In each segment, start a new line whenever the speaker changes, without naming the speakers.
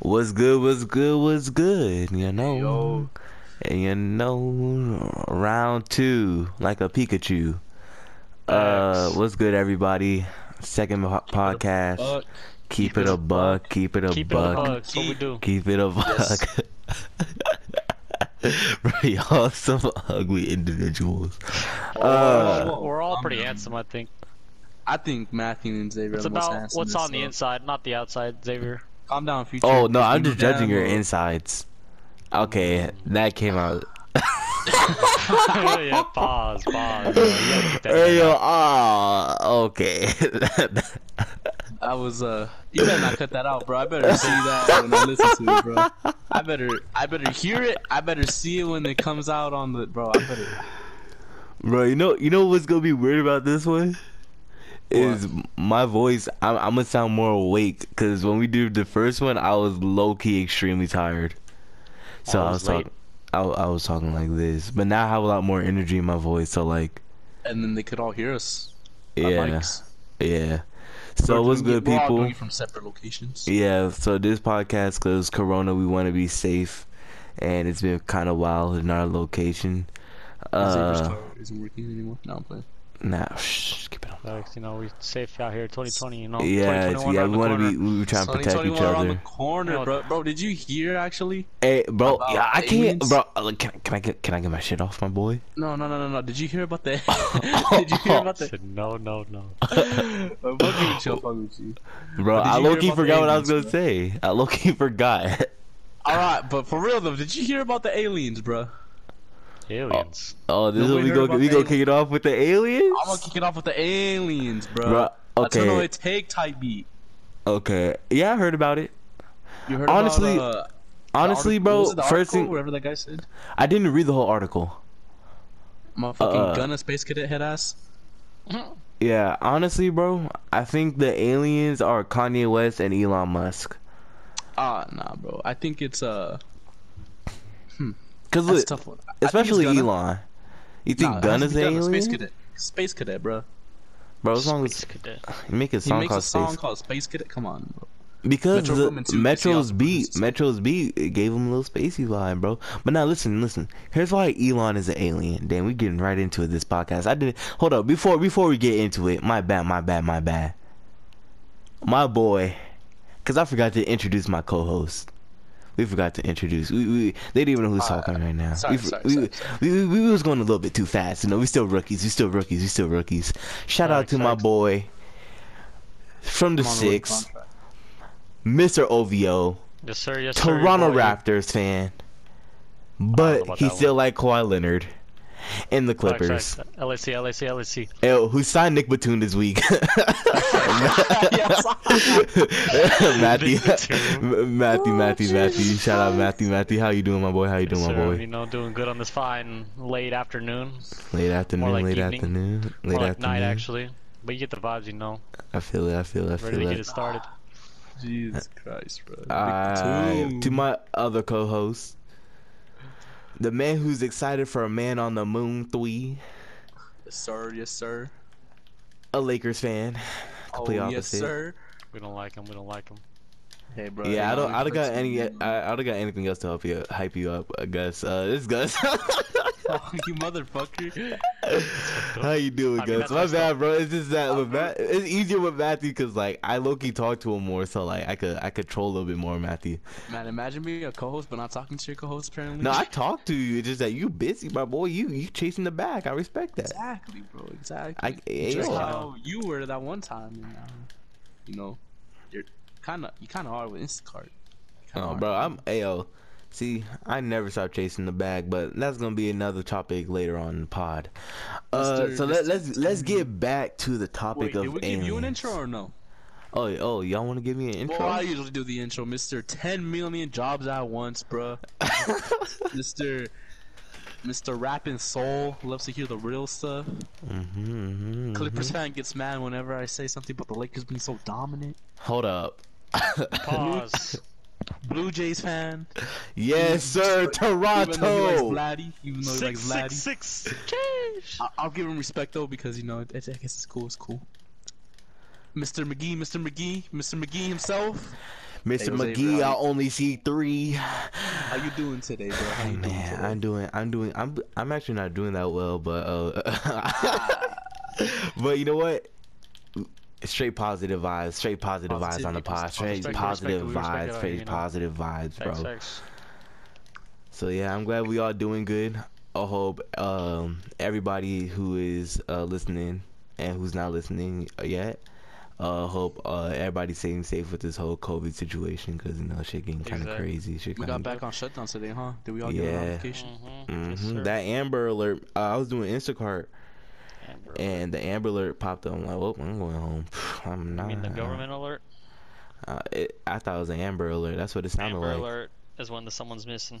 What's good? What's good? What's good? You know,
Yo.
and you know, round two, like a Pikachu. Uh, what's good, everybody? Second podcast.
Fuck.
keep, it a buck. Keep it a
Keep it a
buck.
what we do.
Keep it a buck. Bro, y'all some ugly individuals. Uh,
We're all
I'm-
pretty handsome, I think.
I think Matthew and Xavier
It's
are the most
about
handsome.
what's on the inside, not the outside, Xavier.
Calm down, future.
oh no, I'm just judging your insides. Okay, that came out.
yeah, pause, pause. bro. You gotta keep that
Hey yo,
there.
ah, okay.
I was uh, you better not cut that out, bro. I better see that when I listen to it, bro. I better, I better hear it. I better see it when it comes out on the, bro. I better.
Bro, you know, you know what's gonna be weird about this one is my voice. I'm, I'm gonna sound more awake because when we did the first one, I was low key extremely tired. So I was talking, I, I was talking like this, but now I have a lot more energy in my voice. So like,
And then they could all hear us.
Yeah, yeah. So what's good,
it- we're all
people?
from separate locations.
Yeah, so this podcast, because Corona, we want to be safe, and it's been kind of wild in our location. Uh,
isn't working anymore. No, I'm playing.
Nah, shh, keep it on.
Facts, you know, we're safe out here, 2020. You know,
Yeah, yeah, we want to be, we were trying to protect each
21 around
other.
the corner, bro. Bro, did you hear actually?
Hey, bro, yeah, I can't,
aliens?
bro. uh, Like, can, I- can I get, can I get my shit off, my boy?
No, no, no, no, no. Did you hear about the? did you hear about
I
the?
no, no, no.
I'm fucking with you. With you.
Bro, I
you
low
hear
key forgot what I was gonna
aliens,
say. I low key forgot.
All right, but for real though, did you hear about the aliens, bro?
Aliens.
Oh, this is
Nobody
what we
heard
go,
about
we go
aliens?
kick it off with the aliens.
I'm gonna kick it off with the aliens, bro.
Bro,
That's
okay,
what it take type beat.
okay, yeah, I heard about it.
You heard
Honestly,
about, uh, the
Honestly, bro,
the
first
article,
thing
whatever that guy said.
I didn't read the whole article.
Motherfucking
Uh,
gunna space cadet head ass.
Yeah, honestly, bro, I think the aliens are Kanye West and Elon Musk.
Ah, nah, bro. I think it's uh,
Cause
that's a
look,
tough one. I think it's
especially
Gunna.
Elon. You think
Nah, it
Gun is
to
an alien?
Space cadet, space cadet, bro.
Bro, as long as
Space cadet.
you make a
He
song
makes a
called
song
Space.
called Space Cadet. Come on, bro.
Because
Metro
the
Boomin too, 'cause he
Metro's beat,
produces-
Metro's beat, it gave him a little spacey vibe, bro. But now listen, listen. Here's why Elon is an alien. Damn, we getting right into it, this podcast. I didn't hold up before before we get into it. My bad, my bad, my bad. My boy, cause I forgot to introduce my co-host. We forgot to introduce. We, we they didn't even know who's
Uh,
talking right now.
sorry,
we,
sorry,
we,
sorry,
We, we, we was going a little bit too fast. You know, we still rookies. We still rookies. We still rookies. Shout out
Facts,
to my boy from the
I'm on the way
six. Mr. OVO,
Yes, sir. Yes, sir.
Toronto
boy.
Raptors fan, but he
that
still like Kawhi Leonard and the
Facts,
Clippers.
facts. LAC, LAC, LAC.
Yo, who signed Nick Batum this week? Matthew,
Nick Batum.
Matthew, Matthew, Matthew. Shout out Matthew, Matthew. How you doing, my boy? How you doing,
Yes,
my
sir.
boy?
You know, doing good on this fine late afternoon.
Late afternoon,
like
late
evening.
afternoon, late
More like
afternoon.
night, actually. But you get the vibes, you know.
I feel it. I feel it. I
Ready to get
it.
it started.
Jesus Christ, bro.
Uh, to my other co-host, the man who's excited for a man on the moon three,
Yes, sir. Yes, sir.
a Lakers fan.
Oh,
Complete
yes,
opposite.
sir.
We don't like him. We don't like him.
Hey, bro.
Yeah, I don't. I don't got any. I, I don't got anything else to help you hype you up. I guess. Uh, this Gus.
You motherfucker.
How you doing,
I mean,
Gus? My bad, bro. It's just that with Matt, it's easier with Matthew because like I low key talk to him more, so like I could I could troll a little bit more, Matthew.
Man, imagine being a co-host but not talking to your co-host apparently.
No, I talk to you. It's just that you busy, my boy. You you chasing the back. I respect that.
Exactly, bro. Exactly.
I-
Just
yo.
how you were that one time, and uh, you know, you're kind of you kind of are with Instacart. Kinda
Oh,
are.
bro, I'm Ayo. See, I never stop chasing the bag, but that's gonna be another topic later on in the pod. Uh,
Mr.
so let,
Mr.
let's let's get back to the topic
Wait,
of
did we give you an intro or no?
Oh, oh, y'all want to give me an intro?
Well, I usually do the intro, Mister. Ten million jobs at once, bro. Mister. Mr. Rapping Soul loves to hear the real stuff.
mm-hmm,
Clippers fan gets mad whenever I say something about the Lakers being so dominant.
Hold up.
Pause.
Blue Jays fan.
yes, sir.
Even though he likes
Toronto.
Vladdy, even though he likes Vladdy.
six, six. Change.
I- I'll give him respect though because you know I I guess it's cool. It's cool. Mr. McGee, Mr. McGee, Mr. McGee himself.
Mr.
Jose,
McGee. I only see three.
How you doing today, bro? How
Hey
you doing
man,
today?
I'm doing, I'm doing, I'm, I'm actually not doing that well, but uh, but you know what? Straight positive vibes, straight positive vibes on the
Positivity,
pod, straight
respect- respect
positive
it, respect
vibes,
it,
straight
you know.
positive vibes,
Facts,
bro.
facts.
So yeah, I'm glad we all doing good. I hope um, everybody who is uh, listening and who's not listening yet, uh, hope uh, everybody's staying safe with this whole COVID situation because you know shit getting kind of
Exactly.
crazy. Shit
we got back on shutdown today, huh? Did we all get a
Yeah.
notification?
Mm-hmm. Yes,
hmm
sir.
That Amber Alert. Uh, I was doing Instacart,
Amber
and the Amber Alert popped up. I'm like, well, I'm going home. I'm
I
not.
mean, the government alert.
Uh, it, I thought it was an Amber Alert. That's what it sounded
Amber
like.
alert is when the someone's missing.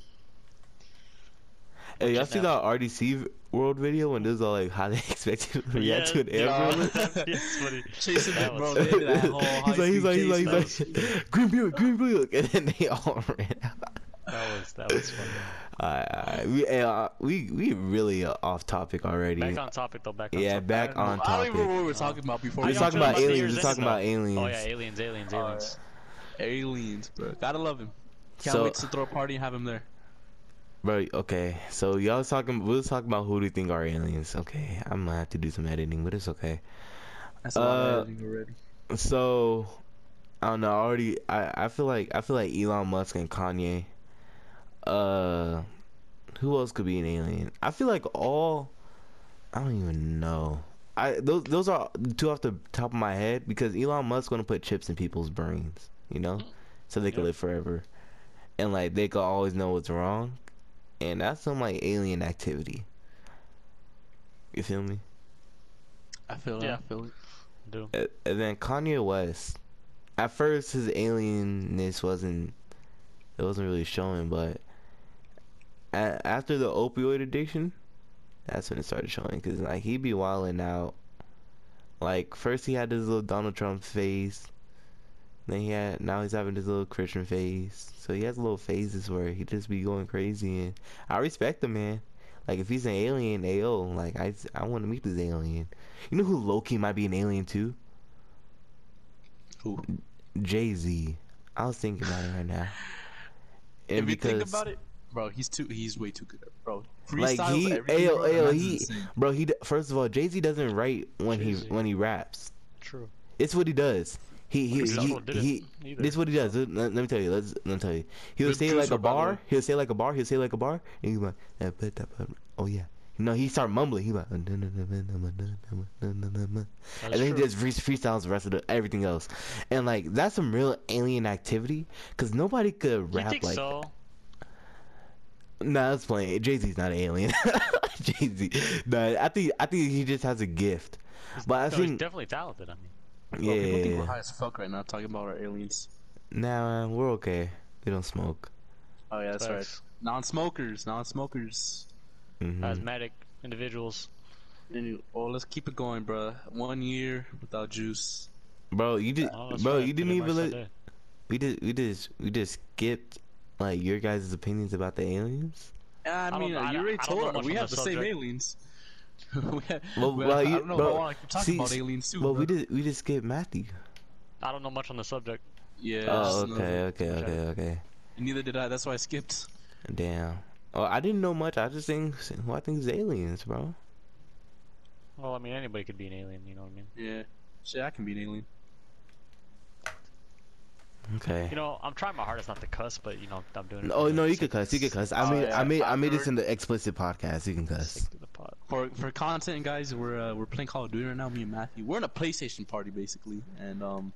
Hey, y'all see
Kidnapped.
that RDC World video when this is all like how they expected to react to an
Yeah,
Amber
no,
Alert?
that- yes, funny.
Chasing
That
bro.
was-
that whole
he's like, he's like, he's like, he's
high-speed
like, green Buick, green Buick, and then they all ran out.
That was that was funny.
Alright, alright. we uh, we we really uh, off topic already.
Back on topic though. Back on
yeah,
topic.
back on
I don't even know
topic.
what we were talking about before.
We're
How
we
y'all
talking about aliens. We're talking about aliens.
Oh yeah, aliens, aliens, aliens.
aliens, bro. Gotta love him. Can't
So-
wait to throw a party and have him there.
Bro, okay. So y'all was talking. We was talking about who do you think are aliens? Okay, I'm gonna have to do some editing, but it's okay.
That's a lot
Uh,
of editing already.
So I don't know. Already, I I feel like I feel like Elon Musk and Kanye. Uh, who else could be an alien? I feel like all. I don't even know. I those those are two off the top of my head because Elon Musk gonna put chips in people's brains, you know, so they can live forever, and like they can always know what's wrong, and that's some like alien activity. You feel me?
I feel it.
Yeah.
I feel it.
Do
and then Kanye West. At first, his alienness wasn't. It wasn't really showing, but a- after the opioid addiction, that's when it started showing. Cause like he be wilding out. Like first he had this little Donald Trump face. Then he had now he's having this little Christian face. So he has little phases where he just be going crazy, and I respect the man. Like if he's an alien, ayo, like I I want to meet this alien. You know who Loki might be an alien too?
Who?
Jay Z. I was thinking about it right now. And
if you think about it, bro, he's too. He's way too good, bro.
like he,
everything,
ayo,
bro,
ayo, he,
insane.
bro, he. First of all, Jay Z doesn't write when
Jay-Z.
he when he raps.
true.
It's what he does. He he
Chris
he, he. This is what he does. Let, let me tell you. Let's let me tell you. He'll
Good
say like a bar. He'll say like a bar. He'll say like a bar, and he's like, "Eh, that- oh yeah. You know, he start mumbling. He like, and
That's
then he just free, freestyles the rest of the everything else, and like that's some real alien activity because nobody could
You
rap
think
like.
so?
Nah, that's playing. Jay Z's not an alien. Jay Z. Nah, I think I think he just has a gift. But I
No, he's
think
definitely talented. I mean,
Bro, people think we're high as fuck right now talking about our aliens.
Nah, we're okay. We don't smoke.
Oh yeah, that's right. Non-smokers, non-smokers.
hmm
asthmatic individuals.
Anyway, oh, let's keep it going, bro. One year without juice.
Bro, you did.
Oh,
bro,
right.
you didn't even let. We did, we just, we just skipped like your guys' opinions about the aliens.
I mean,
I
you already
I don't know
told
much
we have
the
the same aliens. we have,
Well,
well,
well,
I
you-
don't know
bro,
I keep talking
see,
about aliens too.
Well,
bro.
we did, we just skipped Matthew.
I don't know much on the subject.
Yeah.
Oh, okay, okay,
Okay.
okay, okay.
Neither did I. That's why I skipped.
Damn. Oh, I didn't know much. I just think, well, I think it's aliens, bro.
Well, I mean, anybody could be an alien. You know what I mean?
Yeah. Shit, I can be an alien.
Okay.
You know, I'm trying my hardest not to cuss, but you know, I'm doing. it
Oh no, you
sake-
can cuss. You can cuss. I
Oh,
made,
yeah,
I made, I made this in the explicit podcast. You can cuss.
sake of the pot.
For for content, guys, we're uh, we're playing Call of Duty right now. Me and Matthew. We're in a PlayStation party basically, and um,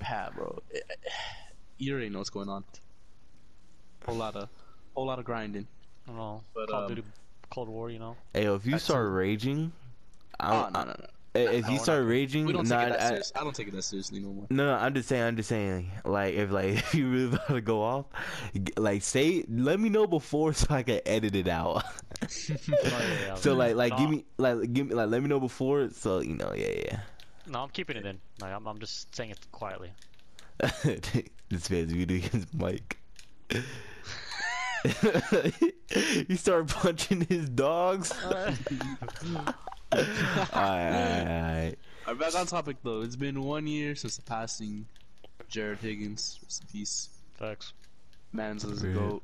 yeah, bro, eh, you already know what's going on. Whole lot of, whole lot of grinding.
I don't know.
But,
Call
um,
of Duty, Cold War. You know.
Hey, if you
That's
start
some-
raging, I,
Oh
don't-
no no no.
If
no,
you start
not-
raging,
We don't
nah,
take it that
I-
serious. I don't take it that seriously no more.
No, no, I'm just saying, I'm just saying, like, if like if you really about to go off, like, say, let me know before so I can edit it out.
Oh, yeah, yeah,
so like, like, give me, like, give me, like, let me know before, so you know, yeah, yeah.
No, I'm keeping it in. Like, I'm, I'm just saying it quietly.
this man's muting his mic. he started punching his dogs. alright, alright, alright.
Alright, back on topic though. It's been one year since the passing Jarad Higgins, rest in peace.
Facts.
Man's is a
Rip.
goat.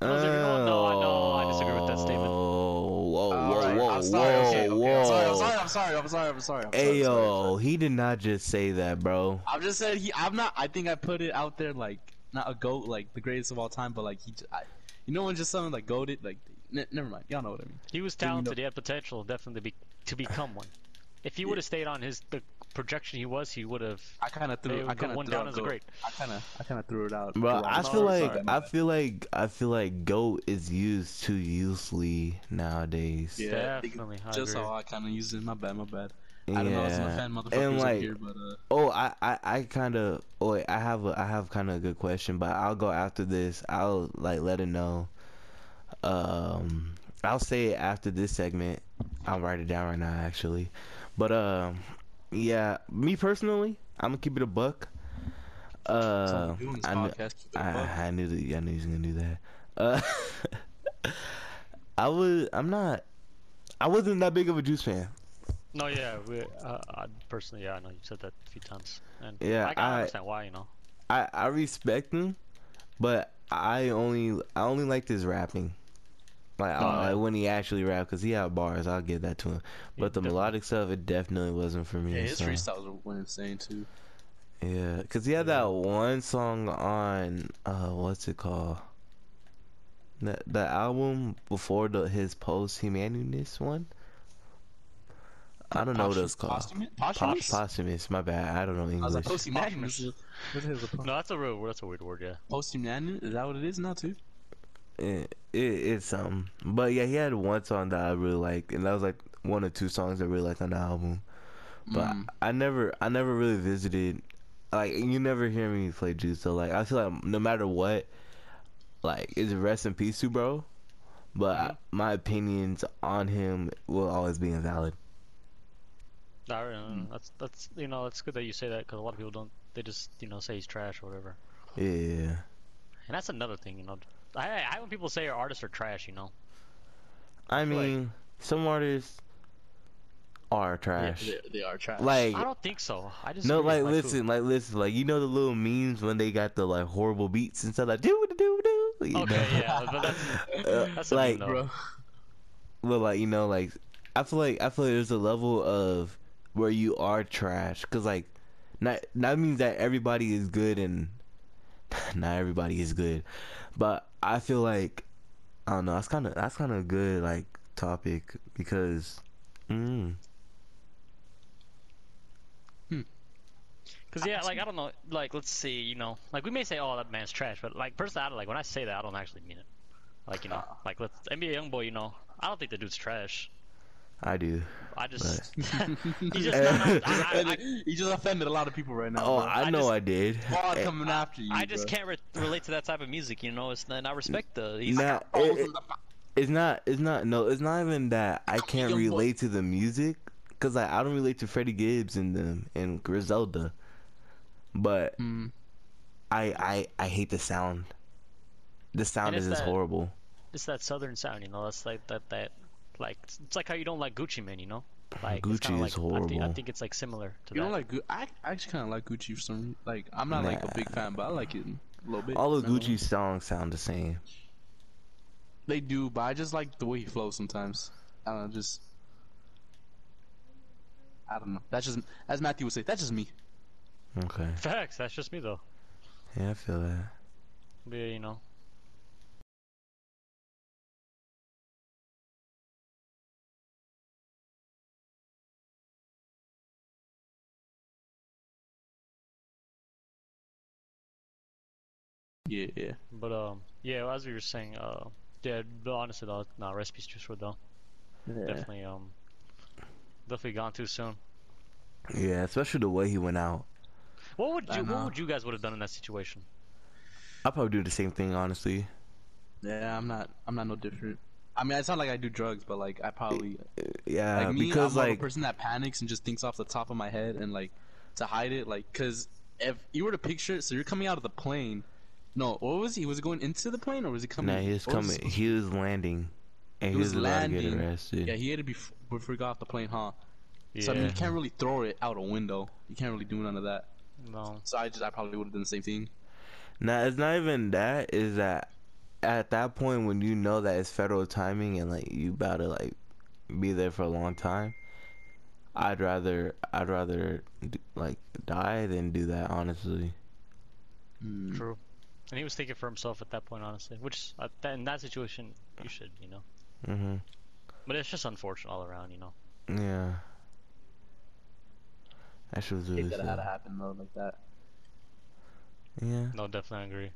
No, no, no, I know, I disagree with that statement.
Whoa, whoa, whoa,
Alright,
whoa,
I'm sorry,
whoa,
okay, I'm sorry, I'm sorry, I'm sorry, I'm sorry, I'm sorry. I'm
Hey
sorry, sorry,
yo,
sorry.
he did not just say that, bro.
I'm just saying he. I'm not. I think I put it out there like not a goat, like the greatest of all time, but like he. j- I, you know when just something like goated, like n- never mind. Y'all know what I mean.
He was
Then you know-
talented. He had potential, definitely be, to become one. If he would have stayed on his the projection he was, he would have.
I kind of threw. I kind of threw
down as a great.
I kind of. I kind of threw it out.
Bro,
Threw out
I
goat.
feel like
Sorry,
I
bad.
feel like I feel like goat is used too loosely nowadays.
Yeah,
Definitely, I
just
agree.
how I kind of used it. My bad. My bad. I don't know. I wasn't
Yeah.
fan, motherfuckers
And
up
like,
here, but uh,
oh, I, I, I kind of, oh, wait, I have, a, I have kind of a good question, but I'll go after this. I'll like let it know. Um, I'll say it after this segment. I'll write it down right now, actually. But um, yeah, me personally, I'm gonna keep it a buck. Uh,
all we do in this
I, kn-
podcast. Keep buck.
I, knew that. I knew he was gonna do that. Uh, I was. I'm not. I wasn't that big of a Juice fan.
No, yeah, we, uh, I personally, yeah, I know you said that a few times, and
Yeah,
I can understand why, you know.
I I respect him, but I only I only liked his rapping. Like,
No,
I, like when he actually rapped, cause he had bars. I'll give that to him.
He
But the
definitely-
melodic stuff, it definitely wasn't for me.
Yeah, his
so,
freestyles went insane too.
Yeah, cause he had that one song on uh, what's it called? The the album before the his post humanist one. I don't know what it's called.
Posthumous?
Po-
Posthumous?
posthumous. My bad. I don't know
I like,
English.
posthumous. What is it?
No, that's a real, that's a weird word, yeah.
Posthumous? Is that what it is now too?
It, it it's um but yeah he had one song that I really like and that was like one or two songs I really liked on the album but
Mm.
I, I never I never really visited like you never hear me play Juice so like I feel like no matter what like is rest in peace to bro but I, my opinions on him will always be invalid
That's that's you know it's good that you say that because a lot of people don't. They just you know say he's trash or whatever.
yeah
And that's another thing, you know. I I hate when people say artists are trash, you know.
I mean some artists are trash
Yeah, they, they are trash.
like
I don't think so. I just
No, like
who?
listen, like listen, like you know the little memes when they got the like horrible beats and stuff like do do do do. You
Okay,
know?
yeah, but that's that's a
like,
meme,
bro.
well, like you know, like I feel like I feel like there's a level of where you are trash, cause like not that means that everybody is good and not everybody is good, but I feel like I don't know. That's kind of that's kind of a good like topic because. Mm,
Cause yeah, like I don't know, like let's see, you know, like we may say, oh that man's trash, but like personally, I don't, like when I say that, I don't actually mean it. Like you know,
Ah.
like let's NBA YoungBoy, you know, I don't think the dude's trash.
I do.
I just,
he
he just, I, I, I,
he just offended a lot of people right now.
Oh,
bro.
I
I
know
just-
I did.
Squad
Eh,
coming after you.
I just
bro.
can't re- relate to that type of music, you know. It's and I respect the. He's,
Nah, it- it- it's not. It's not. No, it's not even that I can't
young boy.
relate to the music, cause like I don't relate to Freddie Gibbs and them and Griselda, but
Mm.
I I I hate the sound. The sound
And
is
that-
horrible.
it's that southern sound, you know. That's like that that, like it's it's like how you don't like Gucci Mane, you know. Like
Gucci is
like, I think, I think it's like similar to
You
that.
don't like Gu- I I actually kind of like Gucci for some. Like I'm not like a big fan, but I like it a little bit.
All of
I know.
Gucci's songs sound the same.
They do, but I just like the way he flows sometimes. I don't know, just I don't know. That's just as Matthew would say. That's just me.
Okay.
Facts. That's just me though.
Yeah, I feel that.
But, yeah, you know.
Yeah, yeah.
But um, yeah, as we were saying, uh, yeah, but honestly though, nah, recipes Juice WRLD though. Definitely um, definitely gone too soon.
Yeah, especially the way he went out.
What would
I
you. What would you guys would have done in that situation?
I'd probably do the same thing, honestly.
Yeah, I'm not. I'm not no different. I mean, it's not like I do drugs, but like I probably
Yeah,
like me.
because
I'm
like
a person that panics and just thinks off the top of my head and like to hide it. Like, cause if you were to picture, it, so you're coming out of the plane. No, what was he? Was he going into the plane or was he coming?
nah, he was coming.
supposed-
He was landing, and
He
he was,
was
about to get
landing.
arrested.
Yeah, he had to be before he got off the plane, huh?
Yeah.
So I mean, you can't really throw it out a window. You can't really do none of that.
No.
So I just I probably would have done the same thing.
Nah, it's not even that. Is that at that point when you know that it's federal timing and like you about to like be there for a long time, I'd rather I'd rather like die than do that. Honestly.
Hmm.
True. And he was thinking for himself at that point, honestly. Which, uh, that, in that situation, you should, you know.
Mhm.
But it's just unfortunate all around, you know.
Yeah. That should was really
Hate that it had to happen though, like that.
Yeah.
No, definitely agree.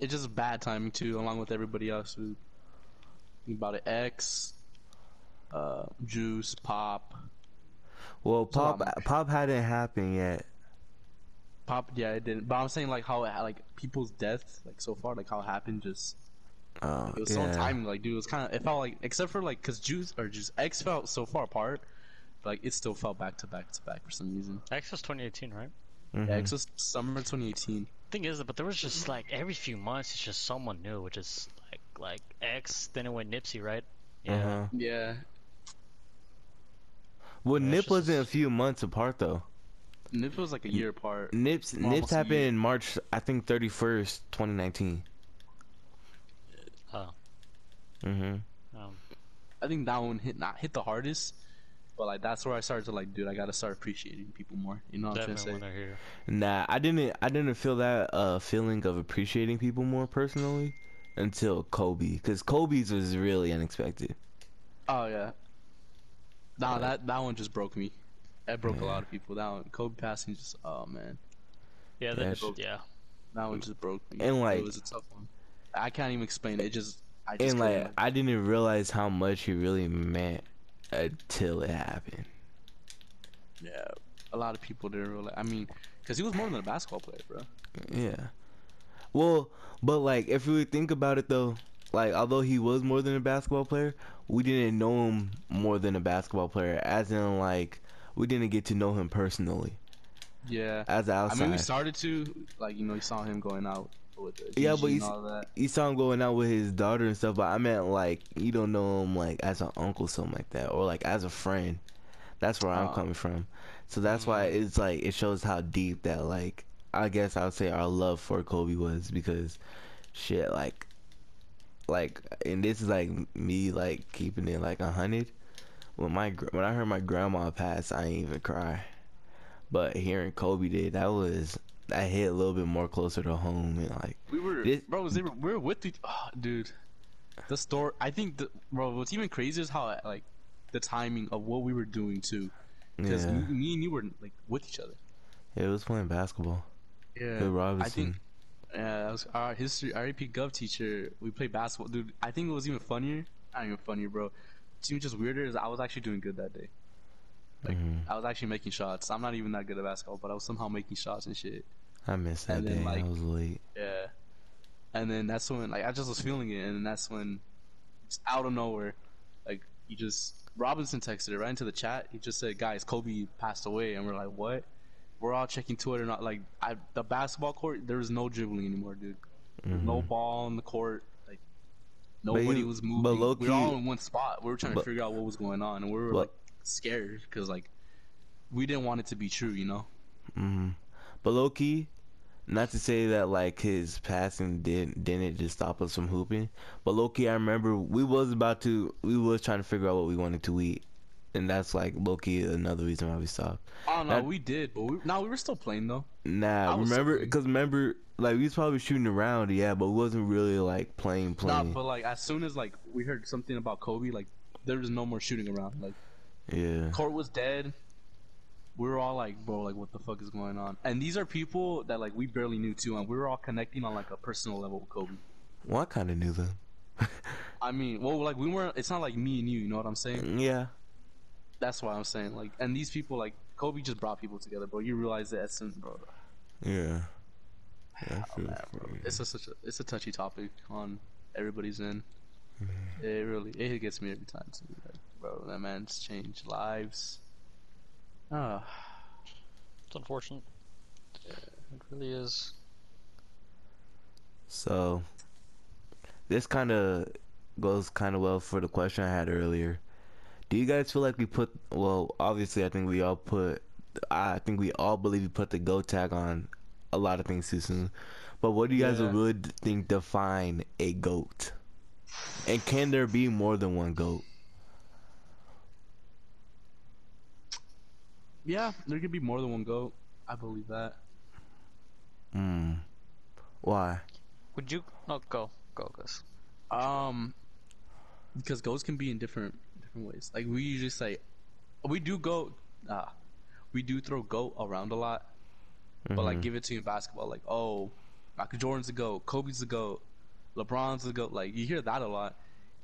It's just bad timing too, along with everybody else. Who think about it, X, uh, Juice, Pop,
Well,
It's a lot
pop pop hadn't happened yet.
Pop. Yeah, it didn't. But I'm saying like how it, like people's deaths, like so far, like how it happened, just
Oh,
it was
yeah.
so timing. Like, dude, it was kind of it felt like except for like because Juice or Juice X felt so far apart, but, like it still felt back to back to back for some reason.
X was 2018, right?
Mhm.
Yeah, X was summer 2018.
Thing is, but there was just like every few months, it's just someone new, which is like like X. Then it went Nipsey, right? Yeah.
Uh-huh.
Yeah,
Well,
Yeah,
Nip
just-
wasn't a few months apart though.
Nip was like a year apart.
Nips
Almost
Nips happened in March, I think thirty first, twenty nineteen.
Oh.
Mhm.
Um,
I think that one hit not hit the hardest, but like that's where I started to like, dude, I gotta start appreciating people more. You know what I'm saying?
definitely when they're here.
Nah, I didn't. I didn't feel that uh feeling of appreciating people more personally until Kobe, because Kobe's was really unexpected.
Oh yeah. Nah, that that one just broke me. That broke a lot of people. That one, Kobe passing, just oh man,
Yeah,
Yeah,
that,
it's-
yeah.
that one just broke me.
And, like-
it was a tough one. I can't even explain it. It just, I just
And
couldn't,
like, I didn't realize how much he really meant until it happened.
yeah, a lot of people didn't realize. I mean, because he was more than a basketball player, bro.
Yeah. Well, but like if we think about it though, like although he was more than a basketball player, we didn't know him more than a basketball player. As in like we didn't get to know him personally
Yeah.
as an
I
outside.
mean, we started to like you know you saw him going out with
Yeah, but he's- you saw him going out with his daughter and stuff, but I meant like you don't know him like as an uncle, something like that, or like as a friend. That's where I'm
Oh.
coming from. So that's why mm-hmm. it's like it shows how deep that like I guess I would say our love for Kobe was because shit like like and this is like me like keeping it like a hundred. When my when I heard my grandma pass, I ain't even cry. But hearing Kobe did, that was that hit a little bit more closer to home and like
We were,
This-
bro. Was they we were with each, oh, dude. The story. I think, the, bro. What's even crazier is how like the timing of what we were doing too. Because
yeah.
me, and you were like with each other.
Yeah, it was playing basketball.
Yeah.
Bill
I
Robinson.
think. Yeah, that was our history, our AP Gov teacher. We played basketball, dude. I think it was even funnier. Not even funnier, bro. It's even just weirder. Is I was actually doing good that day. Like
Mhm.
I was actually making shots. I'm not even that good at basketball, but I was somehow making shots and shit.
I missed that
And then,
day.
like-
I was late.
Yeah. And then that's when like I just was feeling it, and then that's when, just out of nowhere, like you just Robinson texted it right into the chat. He just said, "Guys, Kobe passed away," and we're like, "What?" We're all checking Twitter, not like I, the basketball court. There was no dribbling anymore, dude. Was No ball on the court. Nobody
you-
was
but
moving.
low
we were all in one spot. We were trying
but-
to figure out what was going on, and we were
but-
like scared because like we didn't want it to be true, you know.
hmm But low key, not to say that like his passing didn't didn't just stop us from hooping. But low key, I remember we was about to we was trying to figure out what we wanted to eat, and that's like Loki. another reason why we stopped.
Oh no,
That-
we did, but we, no, we were still playing though.
Nah, remember because remember like we was probably shooting around, yeah, but we wasn't really like playing playing.
Nah, but like as soon as like we heard something about Kobe, like there was no more shooting around. Like
yeah.
court was dead. We were all like, bro, like what the fuck is going on? And these are people that like we barely knew too, and we were all connecting on like a personal level with Kobe.
Well, I kind of knew them.
I mean, well, like we weren't. It's not like me and you. You know what I'm saying?
yeah.
That's why I'm saying like, and these people like Kobe just brought people together, bro. You realize the essence, bro.
Yeah. Yeah, I
Oh, man, bro. It's a, such a it's a touchy topic on everybody's end.
Mm-hmm.
It really it gets me every time. Too. Like, bro, that man's changed lives. Ah,
It's unfortunate. It really is.
So this kind of goes kind of well for the question I had earlier. Do you guys feel like we put well, obviously I think we all put I think we all believe we put the go tag on a lot of things too soon. But what do you guys
Yeah.
would think define a goat? And can there be more than one goat?
Yeah, there could be more than one goat. I believe that.
Hmm. Why?
Would you? No, go, go, Gus.
Um, because goats can be in different different ways. Like we usually say, we do go, ah, we do throw goat around a lot, but like
Mhm.
give it to you in basketball. Like oh, Michael Jordan's a goat, Kobe's a goat, LeBron's a goat. Like you hear that a lot.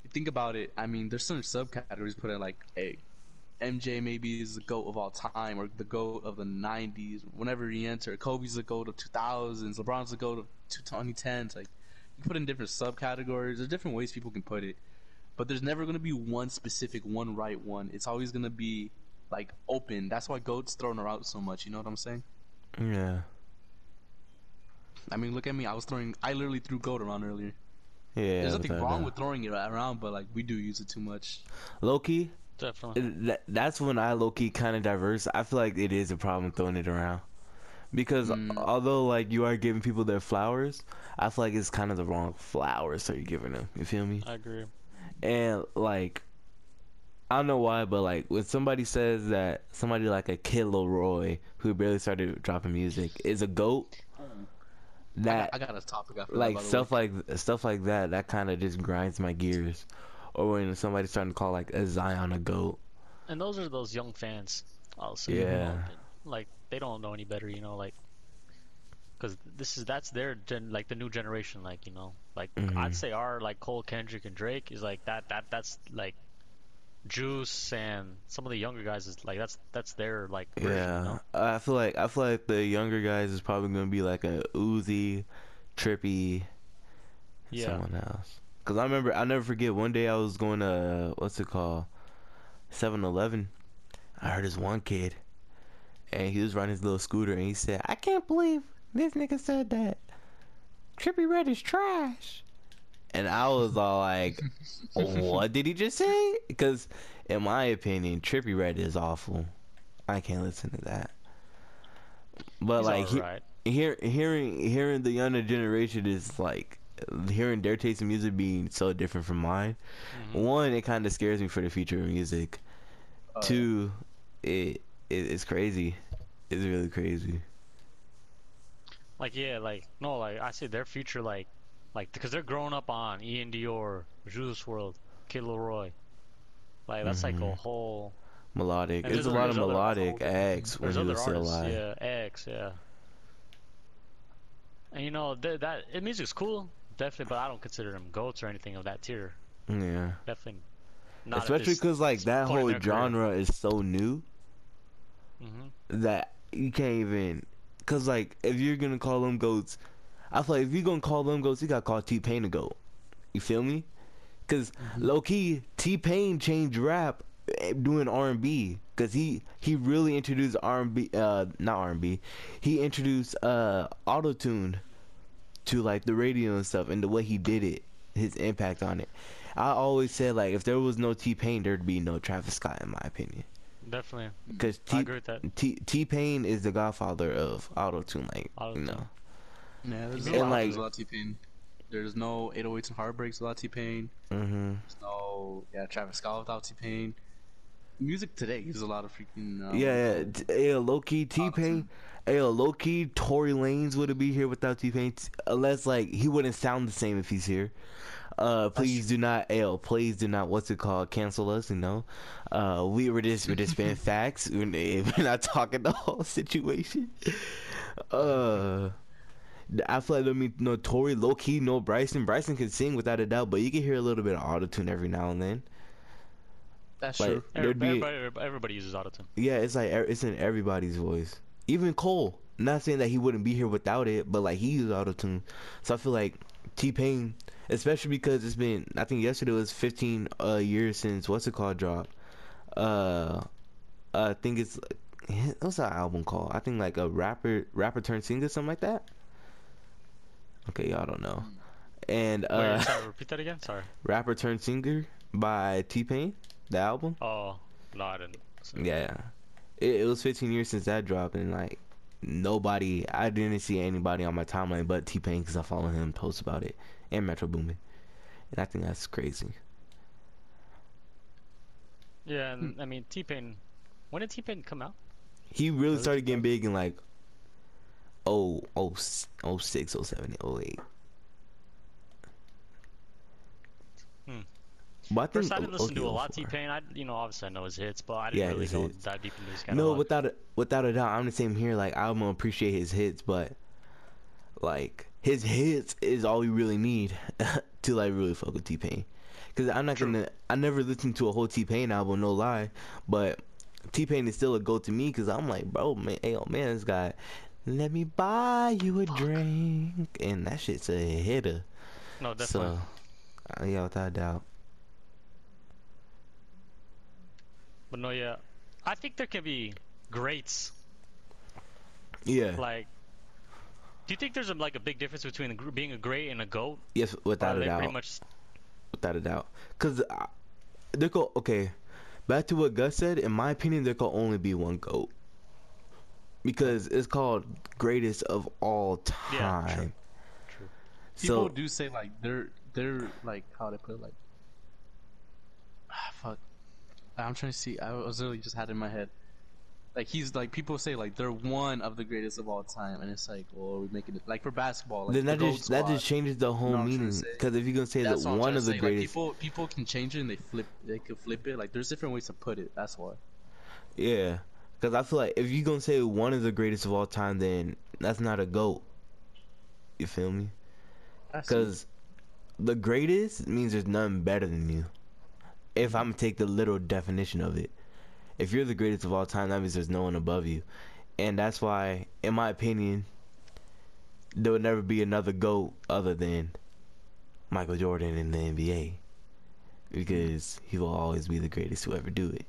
You think about it. I mean, there's certain subcategories put in like, hey, MJ maybe is the goat of all time or the goat of the '90s. Whenever he entered, Kobe's the goat of 2000s, LeBron's the goat of 2010s. Like you put in different subcategories. There's different ways people can put it, but there's never gonna be one specific, one right one. It's always gonna be like open. That's why goats thrown around so much. You know what I'm saying?
Yeah.
I mean, look at me. I was throwing. I literally threw goat around earlier.
Yeah.
There's nothing wrong
doubt.
with throwing it around, but like we do use it too much.
Loki.
Definitely.
That, that's when I Loki kind of diverse. I feel like it is a problem throwing it around because
Mm.
although like you are giving people their flowers, I feel like it's kind of the wrong flowers that you're giving them. You feel me?
I agree.
And like, I don't know why, but like when somebody says that somebody like a Kid LAROI who barely started dropping music is a goat, that
I got, I got a topic that,
like
by
stuff like stuff like that that kind of just grinds my gears. Or when somebody's starting to call like a Zion a goat.
And those are those young fans. Also,
Yeah.
like they don't know any better, you know, like because this is that's their gen, like the new generation, like you know, like
Mhm.
I'd say our like Cole, Kendrick, and Drake is like that. That that's like Juice and some of the younger guys is like that's that's their like version,
Yeah,
you know?
I feel like I feel like the younger guys is probably gonna be like a Uzi, Trippie,
yeah.
someone else. Cause I remember I never forget one day I was going to what's it called, 7-Eleven. I heard this one kid, and he was riding his little scooter, and he said, "I can't believe this nigga said that Trippie Redd is trash." And I was all like, "What did he just say?" Because in my opinion, Trippie Redd is awful. I can't listen to that. But
He's
like he, hear, hearing hearing the younger generation is like hearing their taste in music being so different from mine.
Mhm.
One, it kind of scares me for the future of music.
Uh,
Two, it, it it's crazy. It's really crazy.
Like yeah, like no, like I say their future, like, like because they're growing up on Iann Dior, Juice WRLD, Kid LAROI. Like that's like a
Mhm.
whole.
Melodic.
And
There's a lot of
there's
melodic acts when
There's
he was still
artists,
alive.
yeah, X, yeah. And you know th- that it, music's cool, definitely, but I don't consider them goats or anything of that tier.
Yeah.
Definitely. Not
Especially because like that whole
their career.
genre is so new
Mhm.
that you can't even. Cause like if you're gonna call them goats, I feel like if you're gonna call them goats, you gotta call T Pain a goat. You feel me? because low key T Pain changed rap eh, doing R and B because he he really introduced R and B uh not R and B he introduced uh auto tune to like the radio and stuff and the way he did it his impact on it. I always said like if there was no T Pain there'd be no Travis Scott in my opinion
Definitely.
because
I
T
agree with that.
T T Pain is the godfather of auto tune like you
Auto-tune.
know
Yeah, there's a lot
like-
of things without T Pain. There's no 808s and Heartbreaks without T Pain.
Mm-hmm.
There's no yeah Travis Scott without T Pain. Music today uses a lot of freaking um,
Yeah, yeah. T- Hey, low key T Pain. Hey, low key Tory Lanez wouldn't be here without T Pain, unless like he wouldn't sound the same if he's here. Uh, please do not, L. Please do not. What's it called? Cancel us. You know. Uh, we were just we're just spitting facts. We're, we're not talking the whole situation. Uh. I feel like I mean no Tory, low key, no Bryson. Bryson can sing without a doubt, but you can hear a little bit of auto tune every now and then.
That's
Like,
true.
there'd be
Everybody, everybody uses autotune.
yeah, it's like e- it's in everybody's voice. Even Cole. Not saying that he wouldn't be here without it, but like he used auto tune. So I feel like T Pain, especially because it's been I think yesterday was 15 uh, years since what's it called drop. Uh, I think it's what's that album called? I think like a rapper rapper turned singer something like that. Okay, y'all don't know. And uh,
Wait, sorry, repeat that again. Sorry.
rapper turned singer by T Pain, the album.
Oh, no, I didn't. listen.
Yeah, it, it was 15 years since that dropped, and like nobody. I didn't see anybody on my timeline but T Pain because I follow him post about it and Metro Boomin, and I think that's crazy.
Yeah, and I mean T Pain. When did T Pain come out?
He really started getting big in like oh oh oh six oh seven oh eight.
Hmm.
But I think
First, I didn't listen to a lot of T Pain. I, you know, obviously I know his hits, but I didn't
Yeah,
really know
hits.
dive deep into his
No, without a, without a doubt, I'm the same here. Like I'm gonna appreciate his hits, but like his hits is all we really need to like really fuck with T Pain. Cause I'm not
True.
gonna. I never listened to a whole T Pain album, no lie, but T Pain is still a go to me. Cause I'm like, bro, man, hey, oh man, this guy. Let me buy you a drink, and that shit's a hitter.
no, definitely.
So, uh, yeah, without a doubt.
But no, yeah, I think there can be greats.
Yeah.
Like, do you think there's a, like a big difference between being a great and a goat?
yes, without
are
a doubt.
pretty much
without a doubt. Cause uh, there could okay, back to what Gus said. In my opinion, there could only be one goat because it's called greatest of all
Yeah,
time.
true. True.
People
So
do say like they're they're like how they put it like ah, fuck. I'm trying to see. I was literally just had it in my head. Like he's like people say like they're one of the greatest of all time, and it's like, well, we're making it like for basketball. Like
then that
GOAT
just that
squad,
just changes the whole
know what I'm trying to
meaning. Because if you're gonna say that one of the
say. Like,
greatest,
people people can change it and they flip they can flip it. Like there's different ways to put it. That's why.
yeah. Because I feel like if you're gonna say one of the greatest of all time, then that's not a goat. You feel me? Because the greatest means there's none better than you. If I'm gonna take the literal definition of it, if you're the greatest of all time, that means there's no one above you, and that's why, in my opinion, there would never be another goat other than Michael Jordan in the NBA, because he will always be the greatest to ever do it.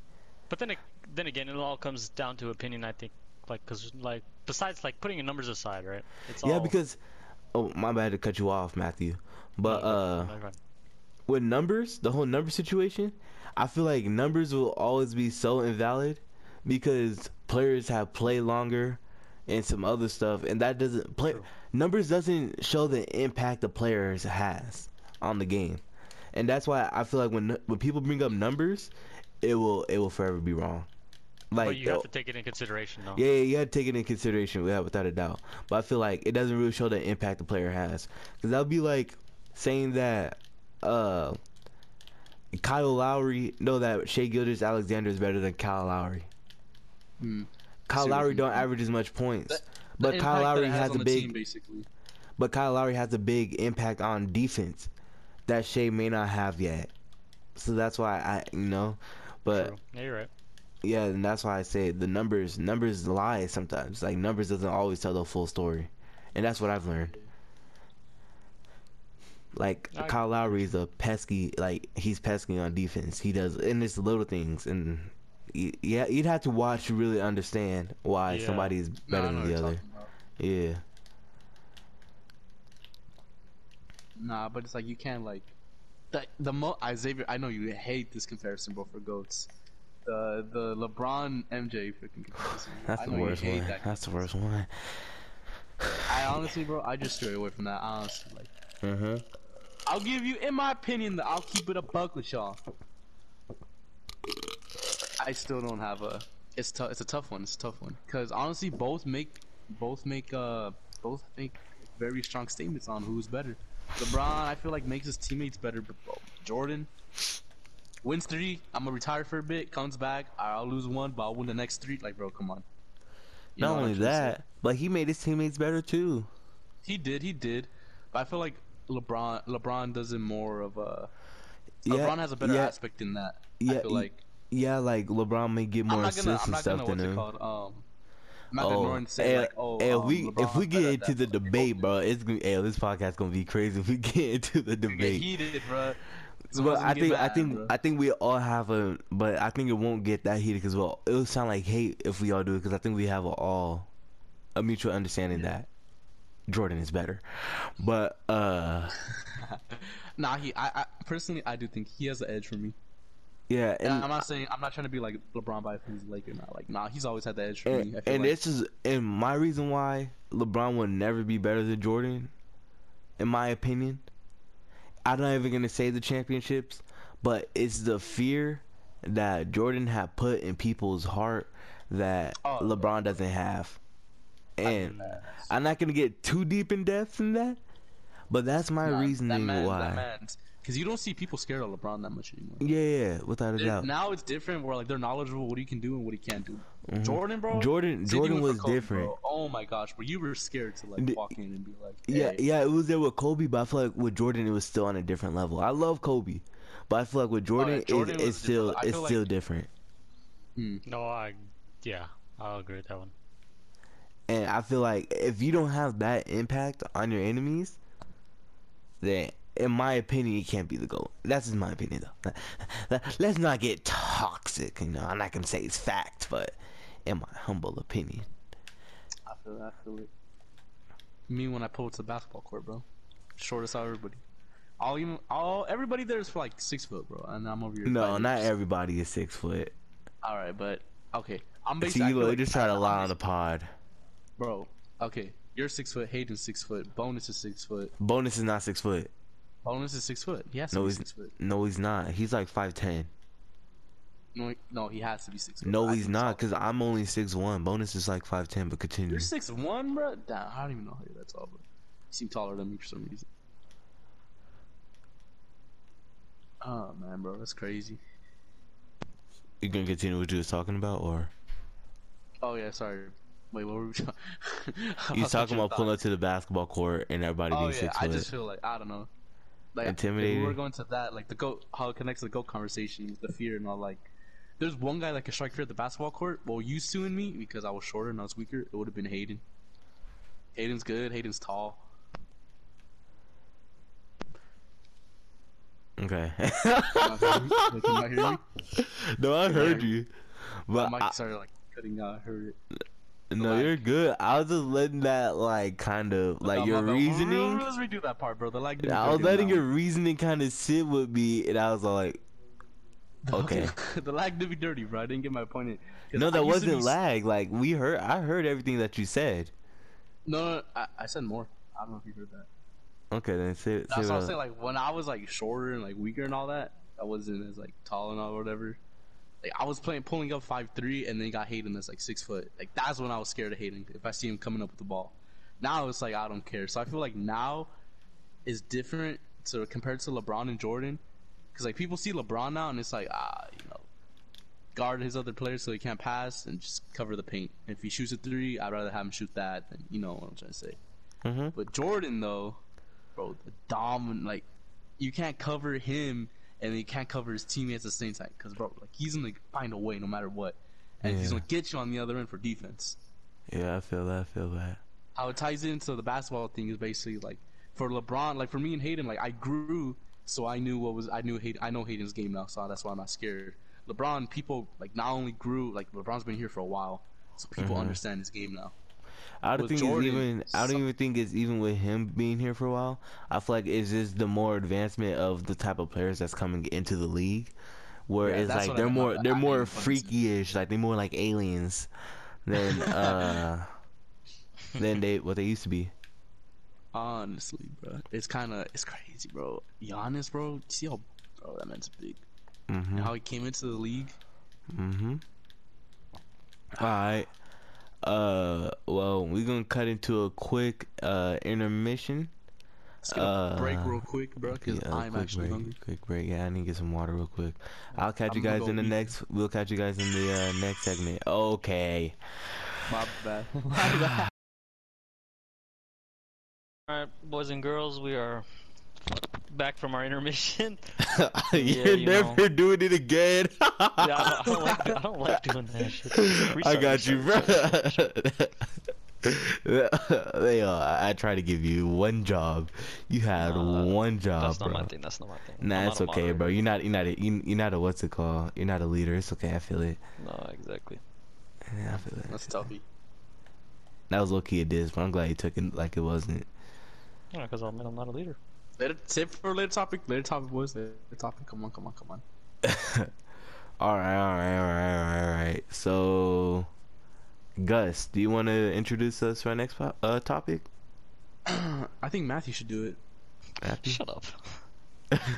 But then, it, then again, it all comes down to opinion. I think, like, cause like besides like putting your numbers aside, right? It's
Yeah,
all,
because oh my bad to cut you off, Matthew, but uh.
No, no, no.
With numbers, the whole number situation, I feel like numbers will always be so invalid because players have played longer and some other stuff, and that doesn't play
True.
numbers doesn't show the impact the players has on the game, and that's why I feel like when when people bring up numbers, it will it will forever be wrong. Like
but you have to take it in consideration, though.
yeah, yeah, you have to take it in consideration, yeah, without a doubt. But I feel like it doesn't really show the impact the player has, because that would be like saying that uh, Kyle Lowry, know that Shai Gilgeous-Alexander is better than Kyle Lowry.
Hmm.
Kyle
See
Lowry don't
mean.
average as much points,
That-
but
The
Kyle Lowry
it
has a big,
team, basically.
but Kyle Lowry has a big impact on defense that Shai may not have yet. So that's why I, you know, but
True. Yeah, you're right.
Yeah, and that's why I say the numbers numbers lie sometimes. Like numbers doesn't always tell the full story, and that's what I've learned. Like
I-
Kyle Lowry is a pesky, like he's pesky on defense. He does, and it's little things, and y- yeah, you'd have to watch to really understand why
Yeah.
somebody is
No,
better than the other. Yeah,
Nah, but it's like you can't like the the mo Xavier. I know you hate this comparison, bro, for goats. The the LeBron MJ freaking comparison.
that's
I
the worst one.
that
That's the worst one.
I honestly, bro, I just stray away from that. Honestly, like
Mhm.
I'll give you, in my opinion, that I'll keep it a buck with y'all. I still don't have a. It's tough. It's a tough one. It's a tough one. Cause honestly, both make both make uh both make very strong statements on who's better. LeBron, I feel like makes his teammates better, but bro, Jordan wins three. I'm gonna retire for a bit. Comes back. I'll lose one, but I'll win the next three. Like, bro, come on. You
Not only
I'm trying to say?
that, but he made his teammates better too.
He did, he did. But I feel like LeBron LeBron does it more of a
Yeah,
LeBron has a better
yeah,
aspect in that.
yeah,
I feel like
Yeah, like LeBron may get more
I'm gonna
assists and stuff
gonna
than him.
Um
Oh,
ignoring to say
and-
like oh
and
um,
we if we get into the debate, bro, it's gonna hey, this podcast gonna be crazy if we get into the debate.
heated, bro.
But I think I think I think we all have a, but I think it won't get that heated because well, it will sound like hate if we all do it because I think we have a, all a mutual understanding that Jordan is better. But uh,
nah, he I, I personally I do think he has the edge for me.
Yeah,
And
and
I'm not saying I'm not trying to be like LeBron by if who's Laker now. Like, nah, he's always had the edge for
and,
me.
And
like.
this is and my reason why LeBron will never be better than Jordan, in my opinion. I'm not even gonna say the championships, but it's the fear that Jordan had put in people's heart that
Oh.
LeBron doesn't have. And. I'm not gonna get too deep in depth in that, but that's my
Nah,
reasoning
that man,
why.
Because you don't see people scared of LeBron that much anymore.
Yeah, yeah, without a
They're-
doubt.
Now it's different where like they're knowledgeable what he can do and what he can't do.
Mhm.
Jordan, bro.
Jordan, Jordan was
Kobe,
different.
bro. Oh my gosh, bro, you were scared to like walk in and be like,
Yeah,
hey.
yeah, it was there with Kobe, but I feel like with Jordan it was still on a different level. I love Kobe, but I feel like with Jordan,
Oh, yeah, Jordan
it's, it's still it's
feel
still
like-
different.
No, I, yeah, I'll agree with that one.
And I feel like if you don't have that impact on your enemies, then in my opinion, you can't be the goal. That's just my opinion, though. Let's not get toxic. You know, I'm not gonna say it's fact, but in my humble opinion,
I feel that. I feel it. Me when I pull up to the basketball court, bro. Shortest out of everybody. All even all everybody there is for like six foot, bro, and I'm over here.
no,
fighting.
not everybody is six foot.
All right, but okay, I'm
See,
basically. I
you
feel
look,
like-
just try to
I'm
lie on the pod.
Bro, okay, you're six foot. Hayden's six foot. Bonus is six foot.
Bonus is not six foot.
Bonus is six foot. He has to
No,
be
he's
six foot.
no, he's not. He's like five ten.
No, he- no, he has to be six foot.
No,
I
he's not,
so.
cause I'm only six one. Bonus is like five ten, but continue.
You're six one, bro. Damn, I don't even know how you're that tall, bro. You seem taller than me for some reason. Oh man, bro, that's crazy.
You gonna continue what you was talking about, or
Oh yeah, sorry. Wait, what were we? talking- I
you
lost
talking about pulling up to the basketball court and everybody.
Oh
being
yeah,
six
I
foot?
just feel like I don't know. Like? We were going to that, like the goat, how it connects to the goat conversation, the fear and all. Like, there's one guy that can strike fear at the basketball court. Well, used to in me because I was shorter and I was weaker. It would have been Hayden. Hayden's good. Hayden's tall.
Okay.
Can you hear me? Wait, can you not hear me?
no, I heard you, but
My
I,
mic started like cutting out. I heard it.
No, you're good. I was just letting that like kind of like
No,
your reasoning.
Let's redo that part, bro. The lag
I was letting your reasoning kind of sit with me, and I was like, okay.
the lag did be dirty, bro. I didn't get my point in.
no, that wasn't
be-
lag. Like we heard, I heard everything that you said.
No, no, no I, I said more. I don't know if you heard that.
Okay, then say, say
That's what
what
I'm saying. Like when I was like shorter and like weaker and all that, I wasn't as like tall and all whatever. Like I was playing pulling up five three and then got Hayden that's like six foot. Like that's when I was scared of Hayden if I see him coming up with the ball. Now it's like I don't care. So I feel like now is different to compared to LeBron and Jordan, because like people see LeBron now and it's like ah you know guard his other players so he can't pass and just cover the paint. If he shoots a three, I'd rather have him shoot that than you know what I'm trying to say.
hmm
But Jordan though, bro, the dominant like you can't cover him and he can't cover his teammates at the same time because bro, like he's gonna find a way no matter what, and he's gonna get you on the other end for defense.
Yeah, I feel that. I feel that.
How it ties into the basketball thing is basically like for LeBron, like for me and Hayden, like I grew so I knew what was I knew Hayden, I know Hayden's game now, so that's why I'm not scared. LeBron, people like not only grew like LeBron's been here for a while, so people
Mhm.
understand his game now.
I don't think
Jordan,
it's even. I don't even think it's even with him being here for a while. I feel like it's just the more advancement of the type of players that's coming into the league, where
Yeah,
it's like they're
by
more they're
I
more
fucking say-
freaky-ish, like they're more like aliens than uh than they what they used to be.
Honestly, bro, it's kind of it's crazy, bro. Giannis, bro, see how bro that man's big.
Mm-hmm.
And how he came into the league.
Mm-hmm. All right. Uh, well, we're gonna cut into a quick uh intermission.
Let's get a break
Uh,
real quick, bro, because
Yeah,
I'm actually
break,
hungry.
Quick break. Yeah, I need to get some water real quick. I'll catch you
I'm gonna
guys in the
eat.
next. We'll catch you guys in the uh, next segment. Okay.
My bad. My bad.
Alright, boys and girls, we are back from our intermission.
You're
you
never doing it again.
yeah, I don't, I, don't like, I don't like doing that shit.
I
Restart,
got you, bro.
restart,
they are. I tried to give you one job. You had
Nah,
one job,
That's
bro.
not my thing. That's not my thing.
Nah,
I'm
it's okay, bro. You're not. You're not. A, you- you're not a what's it called? You're not a leader. It's okay. I feel it.
No, exactly.
Yeah, I feel it.
That's toughy.
That was low key a diss, but I'm glad you took it like it wasn't.
Yeah, because I'm, I'm not a leader.
Later, save for later topic. Later topic, boys. Later topic. Come on, come on, come on.
All right, all right, all right, all right, all right. So, Gus, do you want to introduce us to our next po- uh, topic?
I think Matthew should do it.
Matthew?
Shut up.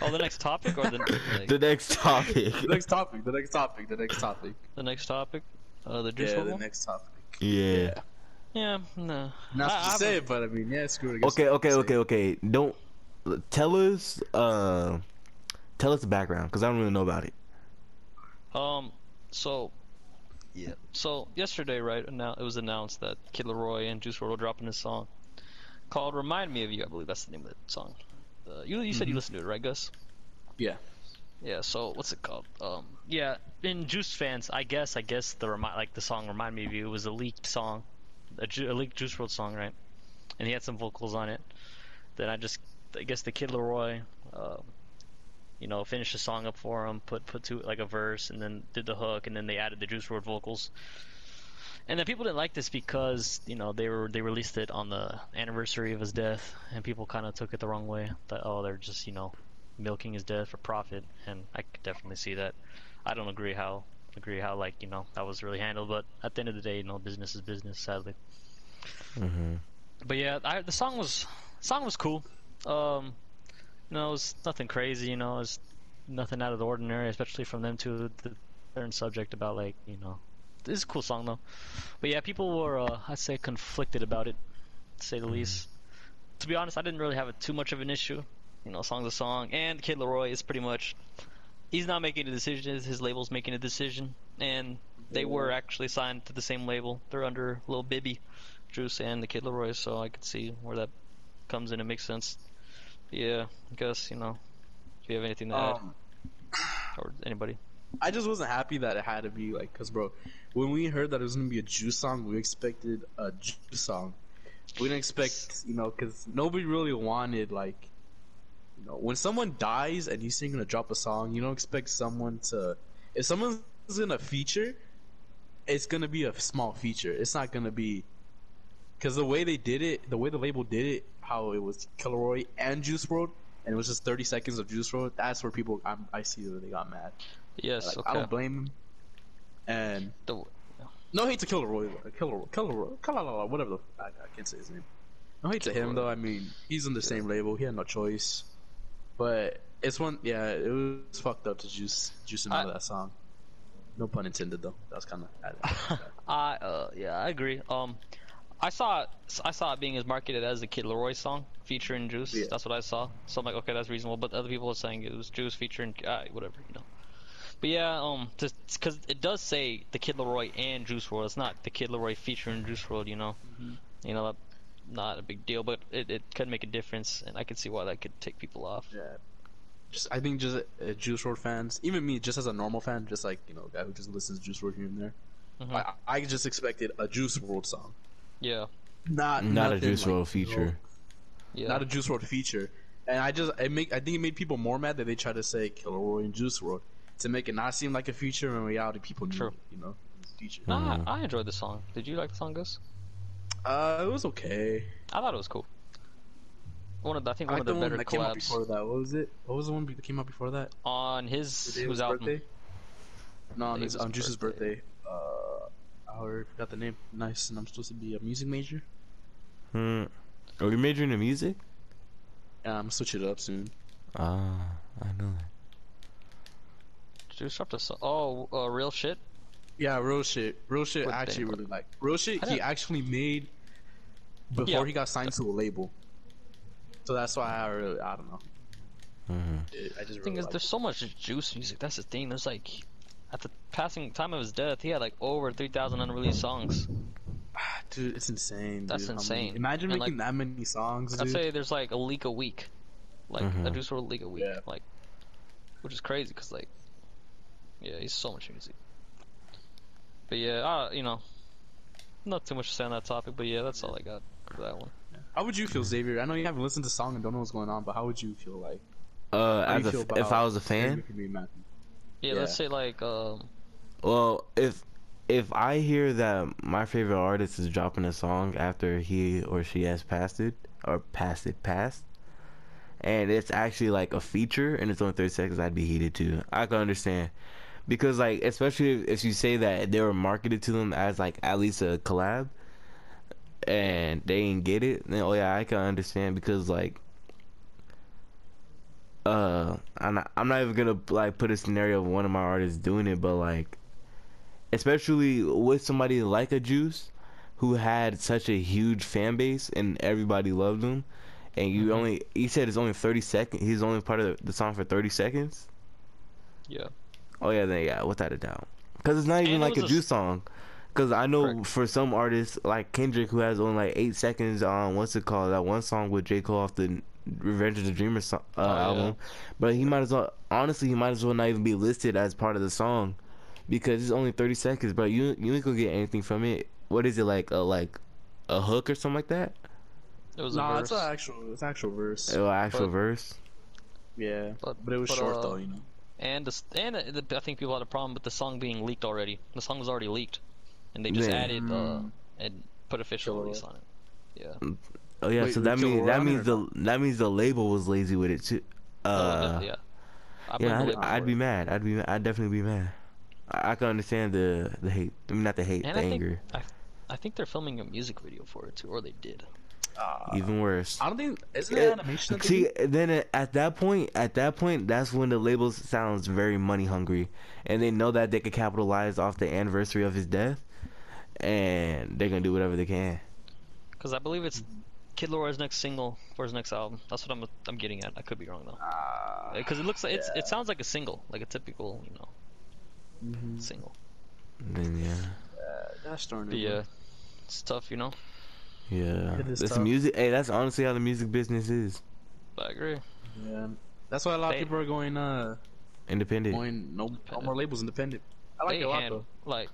Oh, the next topic or the like,
the next topic.
The next topic. The next topic. The next topic.
the next topic? Uh, the
Yeah,
yeah,
the
one?
next topic.
yeah.
Yeah, no.
Not
I-
to
I
say
haven't-
it, but I mean, yeah, screw it.
Okay, okay, okay, okay. Don't tell us. Uh, tell us the background because I don't really know about it.
Um, so, yeah. So yesterday, right? Now it was announced that Kid Laroi and Juice WRLD are dropping a song called "Remind Me of You." I believe that's the name of the song. Uh, you you said you
Mhm.
listened to it, right, Gus?
Yeah.
Yeah. So what's it called? Um, yeah. In Juice fans, I guess I guess the remi- like the song "Remind Me of You" was a leaked song, a, Ju- a leaked Juice WRLD song, right? And he had some vocals on it. Then I just I guess the Kid Laroi. Um, you know, finished the song up for him, put put to like a verse, and then did the hook, and then they added the Juice WRLD vocals. And then people didn't like this because you know they were they released it on the anniversary of his death, and people kind of took it the wrong way. That oh they're just you know milking his death for profit, and I could definitely see that. I don't agree how agree how like you know that was really handled, but at the end of the day, you know business is business, sadly.
Mm-hmm.
But yeah, I, the song was song was cool. Um, you know, it was nothing crazy. You know, it was nothing out of the ordinary, especially from them to the certain subject about like you know, this is a cool song though. But yeah, people were uh, I'd say conflicted about it, to say the least. To be honest, I didn't really have a, too much of an issue. You know, song's a song, and Kid Laroi is pretty much he's not making a decision. His label's making a decision, and they were actually signed to the same label. They're under Lil Bibby. Juice and the Kid LAROI, so I could see where that comes in. It makes sense. Yeah, I guess you know. If you have anything to add,
Um,
or anybody,
I just wasn't happy that it had to be like, cause bro, when we heard that it was gonna be a Juice song, we expected a Juice song. We didn't expect, you know, cause nobody really wanted like, you know, when someone dies and you're gonna drop a song, you don't expect someone to. If someone's gonna feature, it's gonna be a small feature. It's not gonna be, cause the way they did it, the way the label did it, how it was Killeroy and Juice WRLD, and it was just 30 seconds of Juice WRLD. That's where people, I'm, I see that they got mad.
yes,
Like,
okay.
I don't blame him. And
The-
no hate to Killeroy, Killeroy, Killeroy, Killeroy, whatever the I, I can't say his name. No hate to him though. I mean, he's on the same label. He had no choice. But it's one, yeah, it was fucked up to juice juice him out of that song. No pun intended though. That was kind of.
I uh yeah, I agree. Um, I saw it, I saw it being as marketed as the Kid LAROI song featuring Juice.
Yeah.
That's what I saw. So I'm like, okay, that's reasonable. But other people are saying it was Juice featuring uh, whatever, you know. But yeah, um, just because it does say the Kid LAROI and Juice WRLD. It's not the Kid LAROI featuring Juice WRLD. You know, you know, not a big deal, but it, it could make a difference, and I can see why that could take people off.
yeah. Just I think just uh, Juice WRLD fans, even me, just as a normal fan, just like you know, a guy who just listens to Juice WRLD here and there.
Mhm.
I, I just expected a Juice WRLD song,
Yeah,
not
Not a Juice
like,
WRLD feature.
yeah.
not a Juice WRLD feature. And I just it make I think it made people more mad that they tried to say Killer Roy and Juice WRLD to make it not seem like a feature. When in reality, people knew,
True.
you know, it was a feature.
Nah,
Mhm.
I enjoyed the song. Did you like the song, Gus?
Uh, it was okay.
I thought it was cool. One of the, I think
I
one
like
of
the
the
one
better
that came out
collabs
before that. What was it? What was the one that came out before that?
on his
day of
whose album?
birthday? No, on, his,
his
on Juice's
birthday.
birthday. Uh, I already forgot the name. Nice, and I'm supposed to be a music major.
Hmm. Are you majoring in music?
Yeah, I'm gonna switch it up soon.
Ah, I know that.
Juice dropped a song. Oh, uh, real shit.
Yeah, real shit. Real shit.
What
I actually really like. Real shit. He actually made before
Yeah.
he got signed to a label. So that's why I really I don't know.
hmm
I just
The thing
really
is,
like
there's so much Juice music. That's the thing. There's like, at the passing time of his death, he had like over 3,000 unreleased songs.
dude. It's insane.
That's
dude, how many-
insane.
imagine
And,
making that many songs,
I'd
dude.
say there's like a leak a week, like a
Mhm.
Juice WRLD leak a week,
Yeah.
like, which is crazy because like, yeah, he's so much music. But yeah, uh, you know, not too much to say on that topic. But yeah, that's all I got for that one.
How would you feel, Xavier? I know you haven't listened to the song and don't know what's going on, but how would you feel like?
Uh, as
you feel
f- if I was a fan,
Xavier Camille Matthew?
Yeah,
Yeah.
let's say like, um,
well, if if I hear that my favorite artist is dropping a song after he or she has passed it or passed it past, and it's actually like a feature and it's only thirty seconds, I'd be heated too. I can understand because like especially if, if you say that they were marketed to them as like at least a collab, and they didn't get it, then oh yeah, I can understand because like. Uh, I'm not, I'm not even gonna like put a scenario of one of my artists doing it, but like, especially with somebody like a Juice, who had such a huge fan base and everybody loved him, and you
Mhm.
only he said it's only 30 seconds. He's only part of the, song for 30 seconds.
Yeah.
Oh yeah, then yeah, without a doubt. Because it's not even
And
like a
a
Juice song. Because I know
Correct.
for some artists like Kendrick, who has only like eight seconds on what's it called that one song with J Cole off the Revenge of the Dreamer song, uh,
Oh, yeah.
album, but he might as well honestly he might as well not even be listed as part of the song because it's only 30 seconds. But you you ain't gonna get anything from it. What is it like a like a hook or something like that?
It was
Nah,
a
it's an actual, it's actual verse.
Or actual
But-
verse?
Yeah,
But-
but it was
but,
short
uh,
though, you know.
And the, s- and uh, the, I think people had a problem with the song being leaked already. The song was already leaked, and they just
Yeah.
added uh,
Mm.
and put official release on it. Yeah.
Oh yeah,
Wait,
so that means that
on
means the that means the label was lazy with it too.
Oh,
Uh,
definitely, yeah. I
yeah. I'd, I'd be mad. I'd be. I'd definitely be mad. I, I can understand the the hate. I mean, not the hate,
And
the
I think
anger.
I, I think they're filming a music video for it too, or they did.
Uh,
Even worse.
I don't think isn't it
It-
animation.
See,
do?
then at- at that point, at that point, that's when the label sounds very money hungry, and they know that they could capitalize off the anniversary of his death, and they're gonna do whatever they can.
Because I believe it's Kid LAROI's next single for his next album. That's what I'm I'm getting at. I could be wrong though.
Uh,
Because it looks like it's it sounds like a single, like a typical you know
mhm.
single.
Then yeah,
Uh, that's darn
But
it.
yeah, it's tough, you know.
yeah.
It is
That's
tough.
music. Hey, that's honestly how the music business is.
I agree.
Yeah. That's why a lot
They-
of people are going uh
Independent.
going no, no more labels independent. I like
they
it a lot
handle
though.
like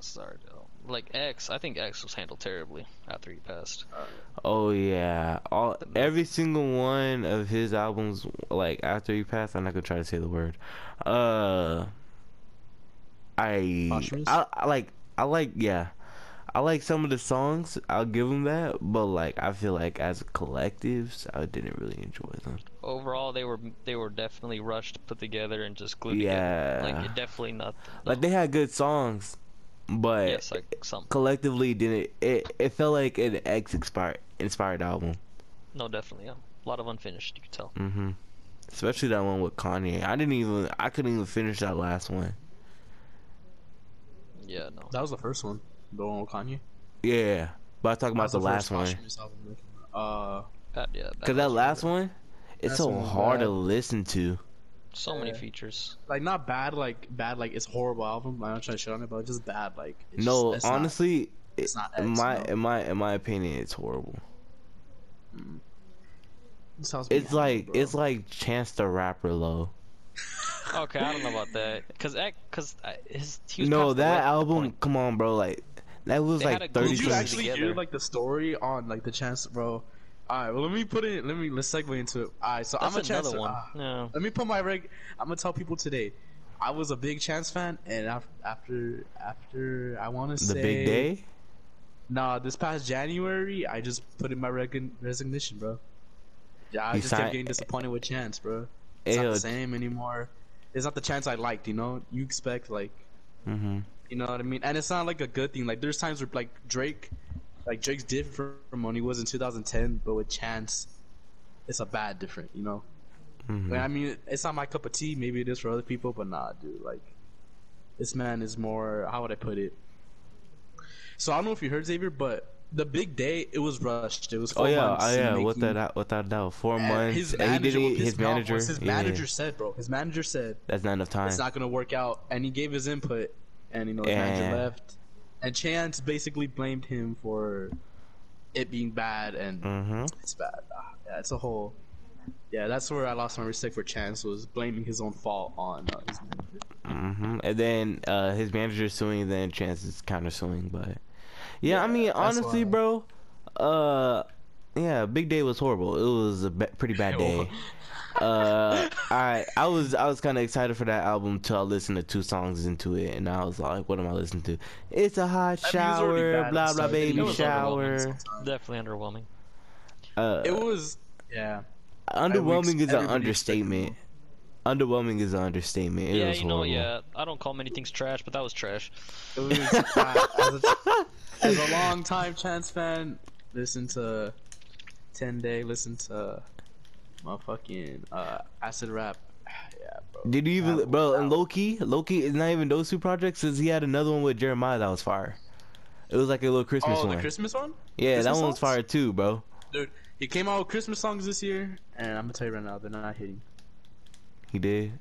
sorry, though. Like X. I think X was handled terribly after he passed.
Oh yeah, all every single one of his albums, like after he passed, I'm not gonna try to say the word. Uh, I, I, I like, I like, yeah, I like some of the songs. I'll give them that, but like, I feel like as collectives, I didn't really enjoy them.
Overall, they were they were definitely rushed, put together, and just glued
Yeah.
together. Like definitely not.
Like they had good songs, but
yes, like some.
collectively didn't. It it felt like an X inspired inspired album.
No, definitely, yeah. A lot of unfinished. You could tell.
hmm Especially that one with Kanye. I didn't even. I couldn't even finish that last one.
Yeah, no.
That was the first one. The one with Kanye.
Yeah, but I talk about
That's
the, last one.
posthumous album that came out. Uh,
Bad, yeah.
Cause that last one, it's
Last
so
one was
hard to listen to.
So many features.
like not bad, like bad, like it's horrible album. I'm not trying to shit on it, but just bad, like it's
no,
just, it's not-
honestly,
it's
it-
not
in my
no.
in my in my opinion, it's horrible. Mm.
it sounds me
It's like
bro.
it's like Chance the Rapper low.
Okay, I don't know about that. Cause, X- cause I- his. He was
No, that album. Come on, bro. Like that was
They
like
good
thirty.
Did you actually
together.
hear like the story on like the chance, bro? All right, well let me put it. Let me let's segue into it. All right, so
That's
I'm a chance.
one.
ah,
no.
let me put my reg. I'm gonna tell people today. I was a big Chance fan, and af- after after I want to say The
big day.
Nah, this past January, I just put in my reg- resignation, bro. Yeah, I
You
just
sign-
kept getting disappointed with Chance, bro. It's not the same anymore. It's not the Chance I liked, you know. You expect like,
Mm-hmm.
you know what I mean, and it's not like a good thing. Like there's times where like Drake, like Drake's different from when he was in 2010, but with Chance, it's a bad different, you know.
Mm-hmm.
I mean, it's not my cup of tea. Maybe it is for other people, but nah, dude. Like, this man is more. How would I put it? So I don't know if you heard Xavier, but the big day it was rushed. It was
Oh
four
yeah,
months
oh yeah.
making-
Without that, without doubt, four months.
His
he
manager, what
His
pissed me off
manager.
his
yeah,
manager said, bro. His manager said
That's not enough time.
it's not gonna work out, and he gave his input, and you know his
And-
manager left, and Chance basically blamed him for it being bad, and
mm-hmm.
it's bad. Ah, yeah, it's a whole. Yeah, that's where I lost my respect for Chance was blaming his own fault on uh, his manager.
Mm-hmm. And then uh, his manager suing, then Chance is counter suing. But yeah, I mean, honestly,
why-
bro, uh, yeah, Big Day was horrible. It was a ba- pretty bad day. uh, I I was I was kind of excited for that album till I listened to two songs into it, and I was like, what am I listening to? It's a hot
That music was already
shower, blah blah
start.
baby shower.
overwhelming
Definitely underwhelming.
Uh,
It was, yeah.
underwhelming is an understatement. underwhelming is an understatement. It
yeah,
was
you know,
horrible.
yeah. I don't call many things trash, but that was trash.
It was, uh, as, a, as a long time Chance fan, listen to Ten Day, listen to motherfucking uh, Acid Rap. Yeah, bro.
Did you even, bro? And Loki, Loki is not even those two projects. Since he had another one with Jeremih that was fire. It was like a little Christmas
Oh,
one.
the Christmas one?
yeah, that one was fire too, bro.
Dude, he came out with Christmas songs this year, and I'm gonna tell you right now, they're not hitting.
He did.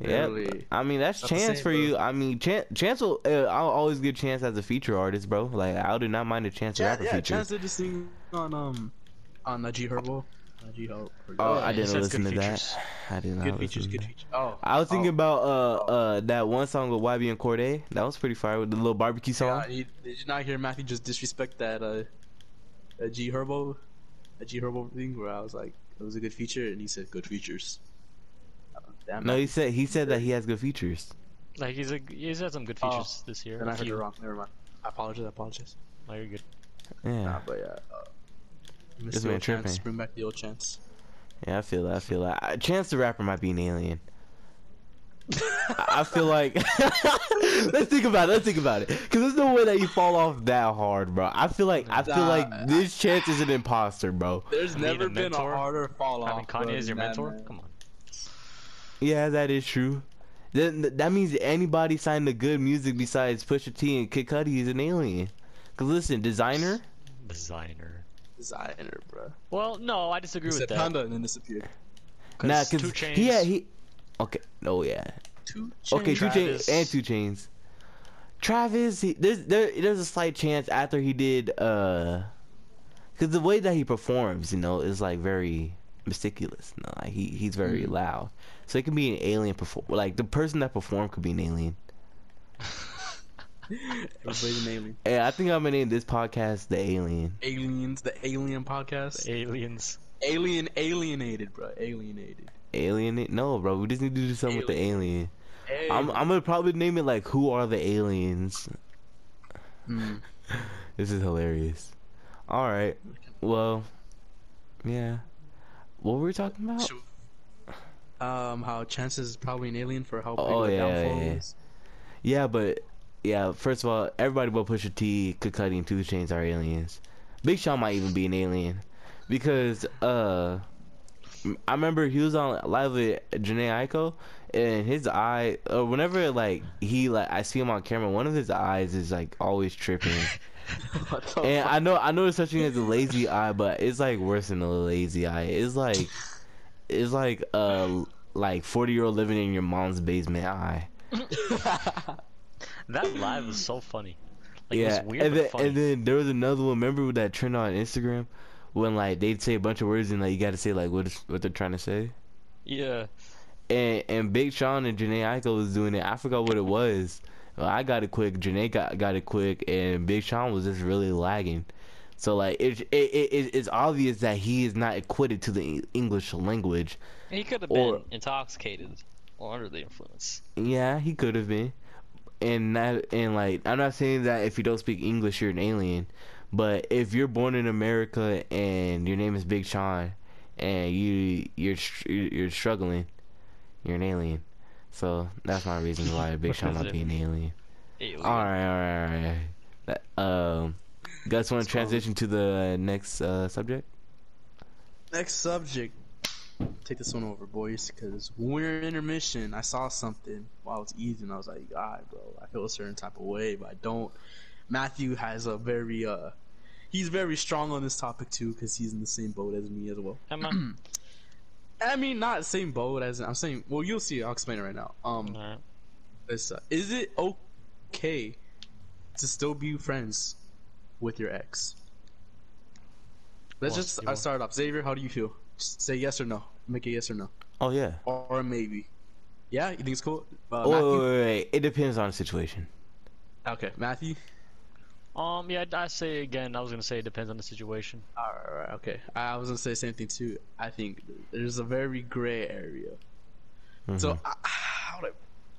Yeah. I mean that's
the
chance
same,
for
bro.
you. I mean, chance, chance will. Uh, I'll always give chance as a feature artist, bro. Like I do not mind a chance to
Yeah,
rap a
yeah,
feature.
Chance did this thing on um on the G Herbo. Uh, G Herbo.
Oh,
Yeah,
I didn't listen to
good
that. I did not.
Good features, good features. Oh,
I was thinking
oh.
about uh uh that one song with YB and Cordae. That was pretty fire with the little barbecue song.
Yeah, he, did you not hear Matthew just disrespect that uh, a G Herbo, a G Herbo thing where I was like, it was a good feature, and he said good features. Uh, Damn,
No,
Matthew.
he said he said that he has good features.
Like he's a, he's had some good
Oh,
features this year.
And I heard
you.
it wrong. Never mind. I apologize. I apologize.
No, you're good.
Yeah,
Nah, but yeah. Uh, miss
This
the
man
old chance.
tripping.
Bring back the old chance.
yeah, I feel that. I feel that. Chance the rapper might be an alien. I I feel like let's think about it. Let's think about it, because there's no way that you fall off that hard, bro. I feel like I feel
Nah.
like this Chance is an imposter, bro.
There's
I mean,
never
a
been a
mentor?
harder fall off.
Having Kanye
bro,
as your mentor?
man.
Come on.
Yeah, that is true. Then that means anybody signed to G.O.O.D. Music besides Pusha T and Kid Cudi is an alien. Cause listen, Desiigner.
Desiigner.
Desiigner, bro.
Well, no, I disagree
He
with
said
that.
panda and then disappeared.
Nah,
'Cause
cause
Two Chainz.
he had he. Okay. Oh yeah.
Two
Okay, two chains and two chains. Travis, he, there's there, there's a slight chance after he did uh, cause the way that he performs, you know, is like very meticulous. You know, like he he's very
Mm.
loud, so it can be an alien perform. Like the person that performed could be an alien.
Everybody's an alien.
Hey, I think I'm gonna name this podcast the Alien.
Aliens, the Alien podcast.
Aliens.
Alien, alienated, bro. Alienated.
Alien? No, bro. We just need to do something with the alien.
Hey.
I'm I'm gonna probably name it like Who Are the Aliens?
Hmm.
This is hilarious. All right. Well, yeah. What were we talking about?
So, um, how Chances is probably an alien for how big
Oh,
the
yeah,
downfall
yeah.
is.
Yeah, but yeah. First of all, everybody but Pusha T, Kid Cudi, and Two Chainz are aliens. Big Sean might even be an alien because uh, I remember he was on live with Jhené Aiko, and his eye, uh, whenever like he like I see him on camera, one of his eyes is like always tripping. And
fuck?
I know I know there's such thing as a lazy eye, but it's like worse than a lazy eye. It's like it's like uh like forty year old living in your mom's basement eye.
That live was so funny. Like,
yeah,
it was weird
and then
funny.
and then there was another one. Remember that trend on Instagram when like they'd say a bunch of words and like you got to say like what is, what they're trying to say.
yeah.
And and Big Sean and Jhené Aiko was doing it. I forgot what it was. I got it quick. Jhené got got it quick, and Big Sean was just really lagging. So like it, it, it it's obvious that he is not acquitted to the English language.
He could have been intoxicated or under the influence.
Yeah, he could have been. And that and like I'm not saying that if you don't speak English you're an alien, but if you're born in America and your name is Big Sean and you you're you're struggling, you're an alien. So that's my reason why Big Sean might be an alien.
Alien.
All right, all right, all right. That, um, guys want to transition to the next uh, subject?
Next subject. Take this one over, boys, because when we were in intermission, I saw something while I was eating. I was like, God, bro, I feel a certain type of way, but I don't. Matthew has a very, uh, he's very strong on this topic too, because he's in the same boat as me as well.
Am I?
I mean, not same boat as I'm saying. Well, you'll see. I'll explain it right now. Um, this, uh, is it okay to still be friends with your ex? Let's
Well,
just start off. Xavier, how do you feel? Just say yes or no. Make it yes or no,
Oh yeah.
or maybe. Yeah, you think it's cool? Uh,
Oh, wait, wait, wait. It depends on the situation.
Okay, Matthew.
Um, yeah, I say again. I was gonna say it depends on the situation.
All right, all right, okay. I was gonna say the same thing too. I think there's a very gray area. So
Mhm.
I, how do I,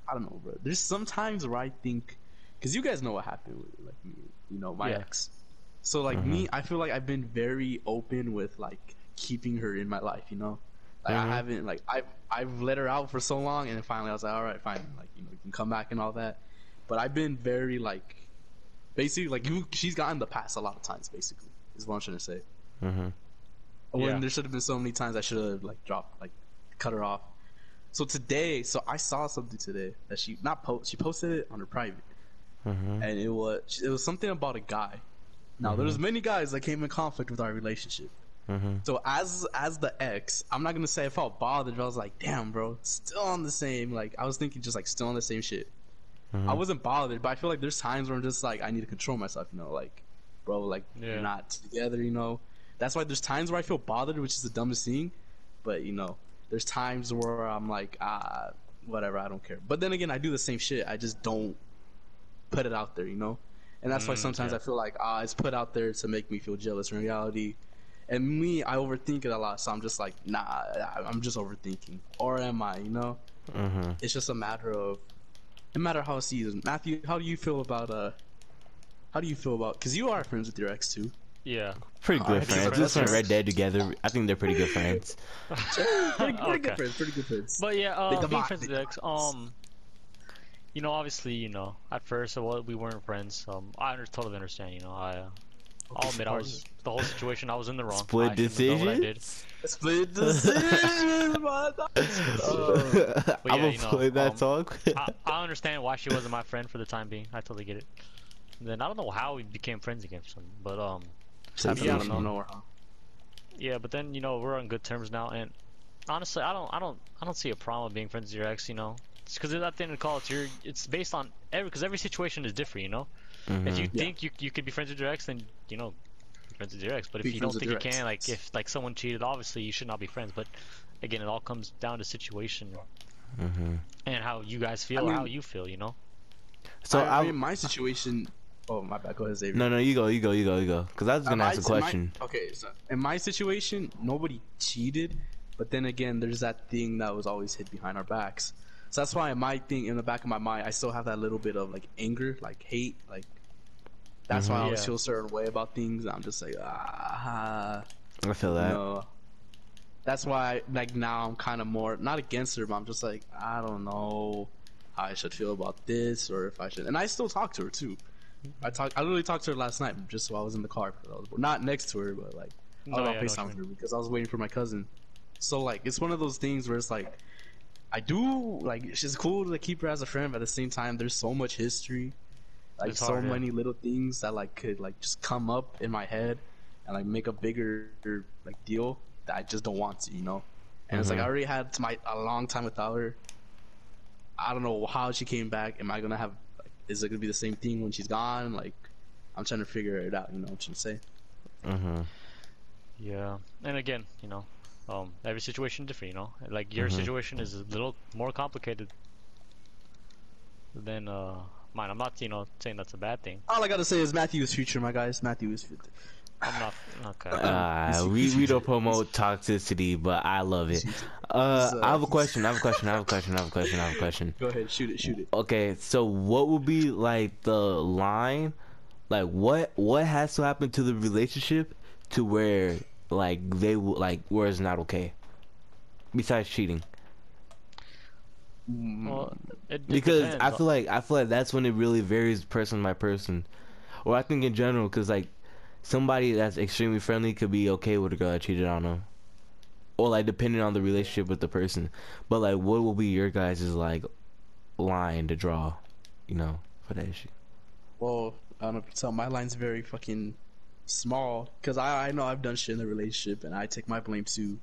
I don't know, bro. There's sometimes where I think, because you guys know what happened with like me, you know, my
Yeah.
ex. So like me, I feel like I've been very open with like keeping her in my life, you know. Like
Mhm.
I haven't like I've I've let her out for so long, and then finally I was like, all right, fine, like you know, you can come back and all that. But I've been very like, basically like you, she's gotten the pass a lot of times. Basically, is what I'm trying to say.
Mm-hmm.
When
Yeah.
there should have been so many times I should have like dropped like cut her off. So today, so I saw something today that she not post. She posted it on her private,
Mm-hmm.
and it was it was something about a guy. Now there's many guys that came in conflict with our relationship.
Mm-hmm.
So as as the ex, I'm not gonna say I felt bothered. But I was like, damn, bro, still on the same. Like I was thinking, just like still on the same shit. I wasn't bothered, but I feel like there's times where I'm just like, I need to control myself. You know, like, bro, like
Yeah.
we're not together. You know, that's why there's times where I feel bothered, which is the dumbest thing. But you know, there's times where I'm like, ah, whatever, I don't care. But then again, I do the same shit. I just don't put it out there. You know, and that's why
Mm,
sometimes
yeah.
I feel like ah, it's put out there to make me feel jealous. In reality, and me, I overthink it a lot, so I'm just like, nah, I- I'm just overthinking. Or am I, you know?
Mm-hmm.
It's just a matter of, no matter how it sees. Matthew, how do you feel about, uh, how do you feel about, because you are friends with your ex too.
Yeah.
Pretty good
Alright,
friends.
so
We spent Red Dead together. I think they're pretty good friends.
pretty, pretty
Okay.
good friends, pretty good friends.
But yeah, uh, being friends with ex, um, you know, obviously, you know, at first, well, we weren't friends. Um, I under, totally understand. You know, I, uh, I'll admit, I was the whole situation. I was in the wrong.
Split
I shouldn't what I did.
Split decision, mother- Uh,
But
I'm
yeah,
gonna
you know,
play that
um,
song.
I, I understand why she wasn't my friend for the time being. I totally get it. And then I don't know how we became friends again, some, but um,
Happened
Yeah,
out of
I don't
nowhere, huh?
yeah. But then you know we're on good terms now, and honestly, I don't, I don't, I don't see a problem with being friends with your ex. You know, because at the end of the call, it's your, it's based on every, because every situation is different. You know, if you
Mhm.
Yeah.
think you you could be friends with your ex, then you know, be friends with your ex. But
Be
if you don't think you
your
can, like if like someone cheated, obviously you should not be friends. But again, it all comes down to situation
Mhm.
and how you guys feel or
mean-
how you feel. You know.
So
I,
I,
I mean, my situation. Oh, my bad. Go ahead, Xavier.
no, no, you go, you go, you go, you go. Because I was gonna
Um,
ask a
in my-
question.
okay, so in my situation, nobody cheated, but then again, there's that thing that was always hid behind our backs. So that's why my thing in the back of my mind, I still have that little bit of like anger, like hate, like. That's why I
Mhm.
always
Yeah.
feel a certain way about things. I'm just like ah,
I feel that.
no. That's why, like now, I'm kind of more not against her, but I'm just like I don't know how I should feel about this, or if I should. And I still talk to her too. I talk. I literally talked to her last night, just while I was in the car. I was, not next to her, but like I
No,
was
yeah, I
on
know what
FaceTime with her because I was waiting for my cousin. So like, it's one of those things where it's like, I do like she's cool to keep her as a friend, but at the same time, there's so much history, like
It's
so
hard, yeah.
many little things that like could like just come up in my head and like make a bigger like deal that I just don't want to, you know. And it's like
Mhm.
I already had my a long time without her. I don't know how she came back. Am I gonna have? Like, is it gonna be the same thing when she's gone? Like, I'm trying to figure it out. You know what I'm trying to say?
Mm-hmm.
Yeah, and again, you know, um, every situation different. You know, like your
Mhm.
situation is a little more complicated than uh mine. I'm not, you know, saying that's a bad thing.
All I gotta say is Matthew is future, my guys. Matthew is future.
I'm not okay.
Uh, we we don't promote toxicity, but I love it. Uh,
uh,
I have a question. I have a question. I have a question. I have a question. I have a question.
Go ahead, shoot it, shoot it.
Okay, so what would be like the line? Like what what has to happen to the relationship to where like they will like where it's not okay? Besides cheating, Mm-hmm.
well, it, it
because
depends.
I feel like I feel like that's when it really varies person by person, or I think in general, because like somebody that's extremely friendly could be okay with a girl that cheated on them, or like depending on the relationship with the person. But like, what will be your guys' like line to draw, you know, for that issue?
Well, I don't know if you tell my line's very fucking small because I, I know I've done shit in the relationship and I take my blame too.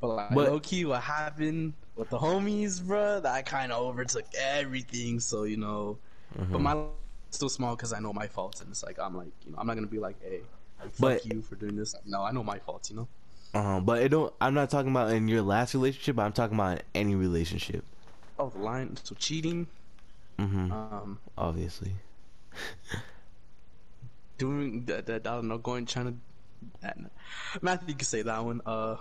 But like
But-
low key, what happened with the homies, bruh, that kind of overtook everything. So you know,
Mm-hmm.
but my still small because I know my faults and it's like I'm like you know I'm not gonna be like hey, like,
But-
you for doing this. No, I know my faults. You know.
Uh-huh, but it don't. I'm not talking about in your last relationship. I'm talking about in any relationship.
Oh, the line. So cheating.
hmm
Um,
Obviously.
doing that. that I don't know. Going trying to. Matthew, you can say that one. Uh,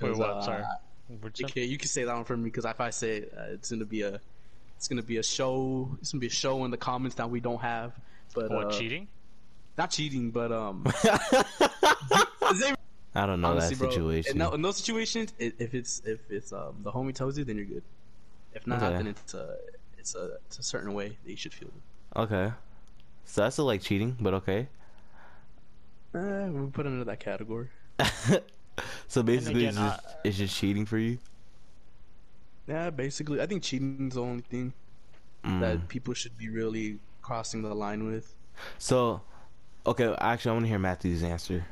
Wait,
'cause,
what?
uh,
Sorry. You say?
Okay, you can say that one for me because if I say it, uh, it's gonna be a, it's gonna be a show. It's gonna be a show in the comments that we don't have. But
What
uh,
cheating?
Not cheating, but um. Xavier,
I don't know
Honestly,
that
bro,
situation.
In, tho- in those situations, i- if it's if it's um the homie tells you, then you're good. If not,
Okay.
then it's a it's a it's a certain way that you should feel.
Okay. So that's still like cheating, but okay.
Uh, we put it under that category.
so basically, it's, just,
I-
it's just cheating for you.
Yeah, basically, I think cheating's the only thing
Mm.
that people should be really crossing the line with.
So, okay, actually, I want to hear Matthew's answer.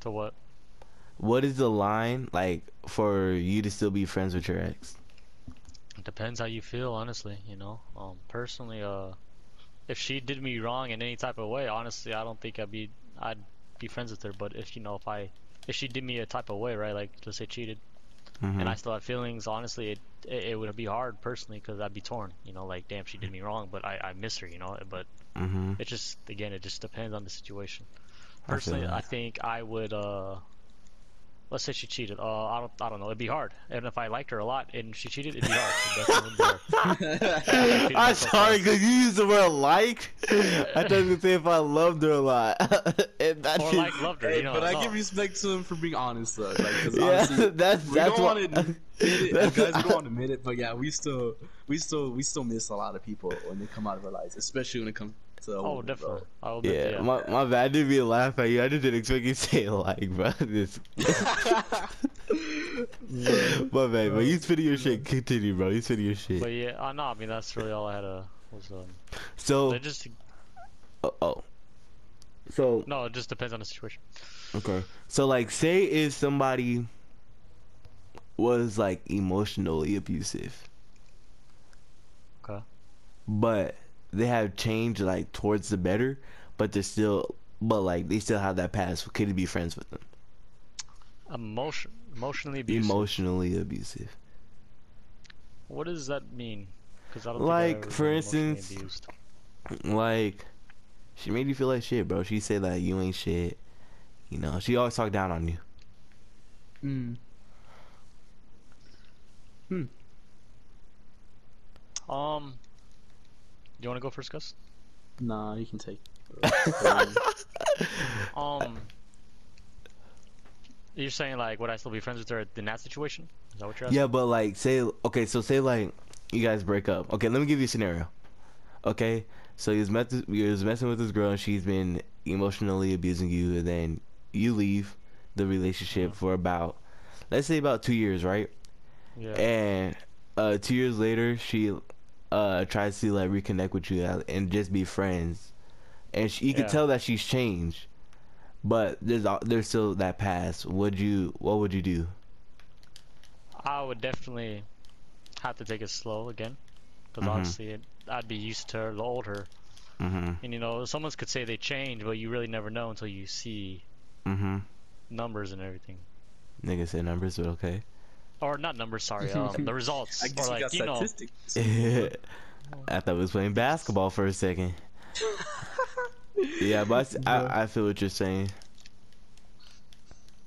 To what?
What is the line like for you to still be friends with your ex?
It depends how you feel, honestly. You know, um, personally, uh, if she did me wrong in any type of way, honestly, I don't think I'd be, I'd be friends with her. But if you know, if I, if she did me a type of way, right, like let's say cheated,
Mhm.
and I still have feelings, honestly, it, it, it would be hard personally because I'd be torn. You know, like damn, she did me wrong, but I, I miss her. You know, but
Mhm.
it just again, it just depends on the situation. Personally, I
that.
think I would. uh Let's say she cheated. Uh, I don't. I don't know. It'd be hard. And if I liked her a lot and she cheated, it'd be hard. It definitely would be hard.
I'm sorry, cause you used the word like. I thought you were gonna say if I loved her a lot. and that
Or like loved her. You know,
but I
no.
give respect to him for being honest, though. Like, 'cause
Yeah,
honestly,
that's
we
that's
don't
what.
want to admit it, guys. We don't want to admit it, but yeah, we still, we still, we still miss a lot of people when they come out of our lives, especially when it comes to. a
Oh, definitely. I will
Yeah,
yeah.
my my bad. I didn't mean to laugh at you. I just didn't expect you to say like, bro. This. my bad, but you spitting your shit. Continue, bro. You spitting your shit.
But yeah, uh, no, I mean that's really all I had. Uh, was um.
So,
It just
oh, oh. so
no, it just depends on the situation.
Okay. So like say if somebody was like emotionally abusive.
Okay.
But they have changed like towards the better, but they're still but like they still have that past. Could you be friends with them?
Emotion, emotionally abusive.
Emotionally abusive.
What does that mean? Because I don't
Like,
think I
for instance-
abused.
Like she made you feel like shit, bro. She said that you ain't shit. You know, she always talked down on you.
Mm.
Um, you want to go first, Gus?
Nah, you can take.
Um, you're saying like, would I still be friends with her in that situation? Is that what you're asking?
Yeah, but like say okay, so say like you guys break up. Okay, let me give you a scenario. Okay, so you was, met you was messing with this girl and she's been emotionally abusing you, and then you leave the relationship for about let's say about two years, right?
Yeah.
And uh, two years later, she uh tries to like reconnect with you and just be friends, and she, you can tell that she's changed, but there's there's still that past. Would you? What would you do?
I would definitely have to take it slow again, because
Mhm.
obviously it, I'd be used to her, the older.
Mm-hmm.
and you know, someone could say they change, but you really never know until you see
Mm-hmm.
numbers and everything.
Nigga said numbers, but okay.
Or not numbers, sorry, um, the results.
I guess
or
you got
like, you know,
statistics.
I thought we was playing basketball for a second. yeah, but I I feel what you're saying.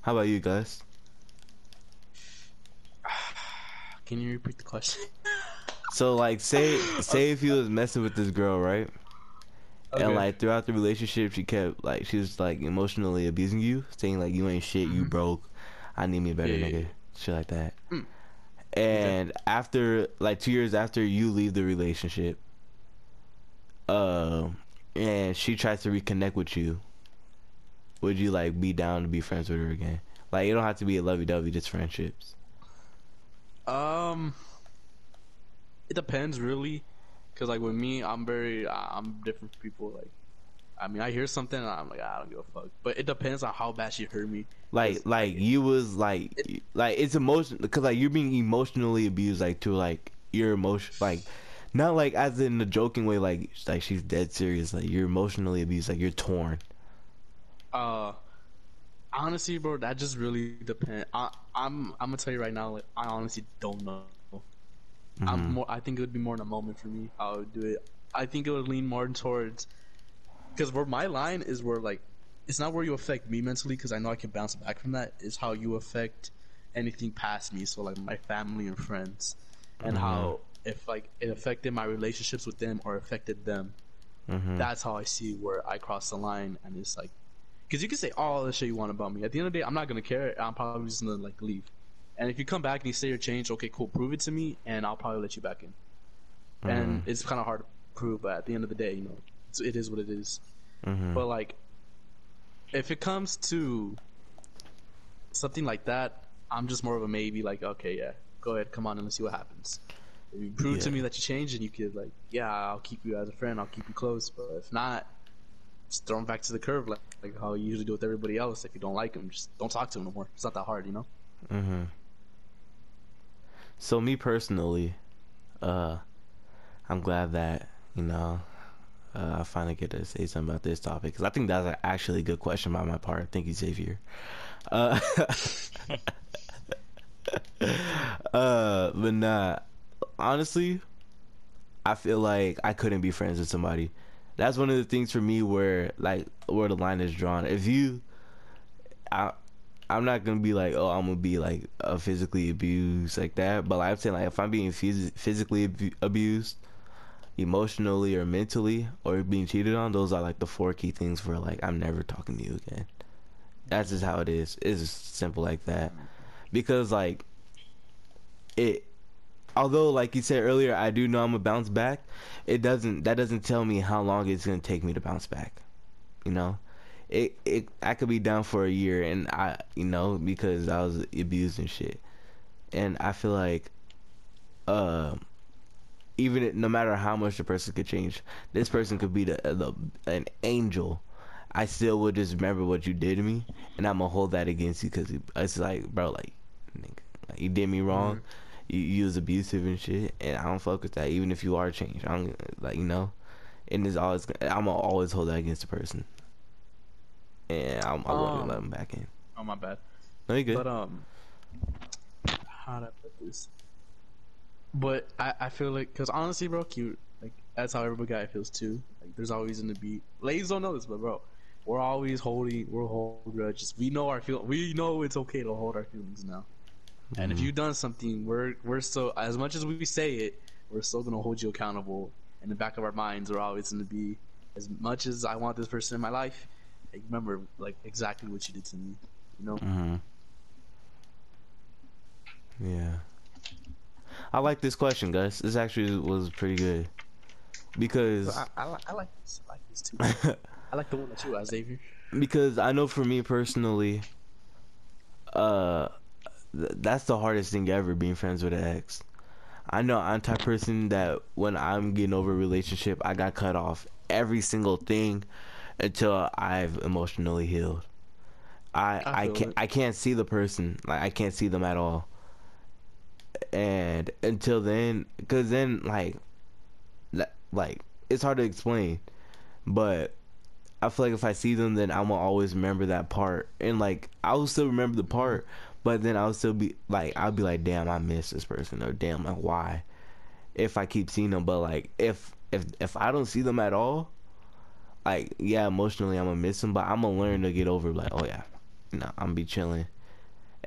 How about you guys?
Can you repeat the question?
So like, say say if you was messing with this girl, right?
Okay.
And like throughout the relationship, she kept like she was like emotionally abusing you, saying like you ain't shit, you
Mhm.
broke, I need me a better
Yeah, yeah,
nigga, shit like that.
Mm.
And after like two years after you leave the relationship, um, and she tries to reconnect with you, would you like be down to be friends with her again? Like you don't have to be a lovey dovey, just friendships.
Um, it depends really, cause like with me, I'm very, I'm different from people. Like, I mean, I hear something, and I'm like, I don't give a fuck. But it depends on how bad she hurt me.
Like like you was like
It-
like it's emotion because like you're being emotionally abused like to like your emotion like not like as in the joking way like like she's dead serious like you're emotionally abused like you're torn.
Uh, honestly, bro, that just really depends. I, I'm, I'm gonna tell you right now, like, I honestly don't know. I'm
Mhm.
more. I think it would be more in a moment for me. How I would do it. I think it would lean more towards because where my line is where like it's not where you affect me mentally because I know I can bounce back from that. Is how you affect anything past me. So like my family and friends, and how if like it affected my relationships with them or affected them.
Mhm.
That's how I see where I cross the line, and it's like Because you can say all the shit you want about me. At the end of the day, I'm not gonna care. I'm probably just gonna like leave. And if you come back and you say you're changed, okay, cool, prove it to me, and I'll probably let you back in. And it's kind of hard to prove, but at the end of the day, you know, it's, it is what it is.
Mm-hmm.
But like, if it comes to something like that, I'm just more of a maybe. Like, okay, yeah, go ahead, come on, and let's see what happens. If you prove to me that you changed, and you could like, yeah, I'll keep you as a friend, I'll keep you close. But if not, just throw him back to the curve, like, like how you usually do with everybody else. If you don't like him, just don't talk to him no more. It's not that hard, you know.
Mm-hmm. So me personally, uh, I'm glad that you know uh, I finally get to say something about this topic because I think that's actually a good question by my part. Thank you, Xavier. Uh, uh, but nah, honestly, I feel like I couldn't be friends with somebody. That's one of the things for me where like where the line is drawn. If you, I, I'm not gonna be like, oh, I'm gonna be like uh, physically abused like that. But like I'm saying, like if I'm being phys- physically abu- abused, emotionally or mentally, or being cheated on, those are like the four key things for like I'm never talking to you again. That's just how it is. It's just simple like that. Because like it, although like you said earlier, I do know I'm gonna bounce back. It doesn't. That doesn't tell me how long it's gonna take me to bounce back. You know it it I could be down for a year and I you know because I was abused and shit. And I feel like uh even it- no matter how much the person could change, this person could be the, the an angel. I still would just remember what you did to me, and I'm gonna hold that against you because it's like, bro, like, nigga, like you did me wrong. You, you was abusive and shit, and I don't fuck with that. Even if you are changed, I'm like, you know, and it's always, I'm gonna always hold that against the person and I'm, I wouldn't
Um,
let him back in.
Oh my bad.
No, you good.
But um, how I put this? But I, I feel like, cause honestly, bro, cute. Like that's how every guy feels too. Like there's always in the beat. ladies don't know this, but bro, we're always holding, we're holding grudges. We know our feel, we know it's okay to hold our feelings now. And if
Mhm.
you've done something, we're we're still as much as we say it, we're still gonna hold you accountable. In the back of our minds, we're always gonna be as much as I want this person in my life. Like, remember, like exactly what you did to me. You know.
Mhm. Yeah. I like this question, guys. This actually was pretty good because
I, I, I like this. I like this too. I like the one that you asked, Xavier.
because I know for me personally, uh, th- that's the hardest thing ever being friends with an ex. I know I'm the type of person that when I'm getting over a relationship, I got cut off every single thing until I've emotionally healed. I
I
I, can't
it.
I can't see the person like I can't see them at all. And until then, cause then like, like it's hard to explain, but I feel like if I see them, then I'm gonna always remember that part, and like I will still remember the part, but then I'll still be like I'll be like, damn, I miss this person, or damn, like why? If I keep seeing them, but like if if if I don't see them at all, like yeah, emotionally I'm gonna miss them, but I'm gonna learn to get over like, oh yeah, no, I'm gonna be chilling,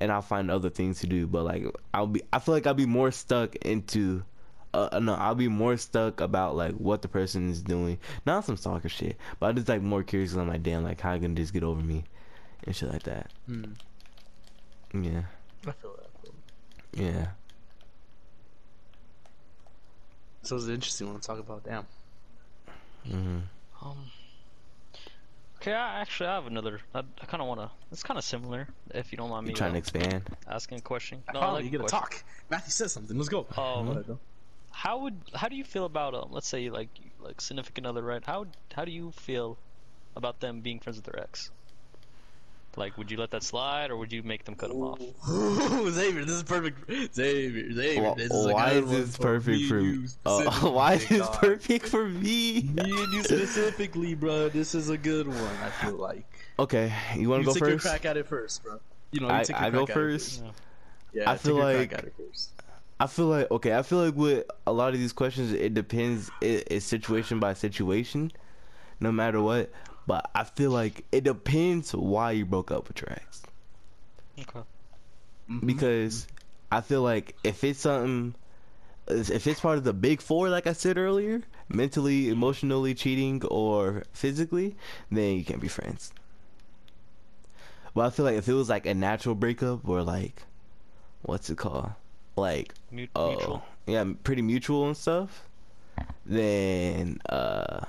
and I'll find other things to do. But like I'll be, I feel like I'll be more stuck into uh, no, I'll be more stuck about like what the person is doing, not some stalker shit, but I'm just like more curious. I'm like, damn, like how you gonna just get over me, and shit like that.
Hmm.
Yeah,
I feel that. I feel that.
yeah.
So it's an interesting one to talk about. Damn.
hmm
Um. Okay, I actually I have another. I, I kind of want to. It's kind of similar, if you don't mind me
You trying to
uh,
expand?
asking a question. No,
found
like
you get to
question.
talk. Matthew says something. Let's go.
Um,
Go ahead,
how would how do you feel about um let's say like like significant other right how how do you feel about them being friends with their ex like would you let that slide or would you make them cut them off
Xavier, this is perfect. Xavier, Xavier,
Wh-
this is
why is this
for
perfect
me
for me?
you
Uh, why is this perfect for me?
Me and you specifically, bro. This is a good one. I feel like.
Okay, you want to go
take your
first?
crack at it first, bro. You know, you
I-
take your
I go
crack at it
first?
Yeah,
I
take
feel
your
like-
crack at it first.
I feel like okay. I feel like with a lot of these questions, it depends. It, it's situation by situation, no matter what. But I feel like it depends why you broke up with your ex.
okay
Mhm.
Because I feel like if it's something, if it's part of the big four, like I said earlier, mentally, emotionally cheating, or physically, then you can't be friends. But I feel like if it was like a natural breakup or like, what's it called? Like,
Mu-
oh,
mutual.
yeah, pretty mutual and stuff. Then, uh,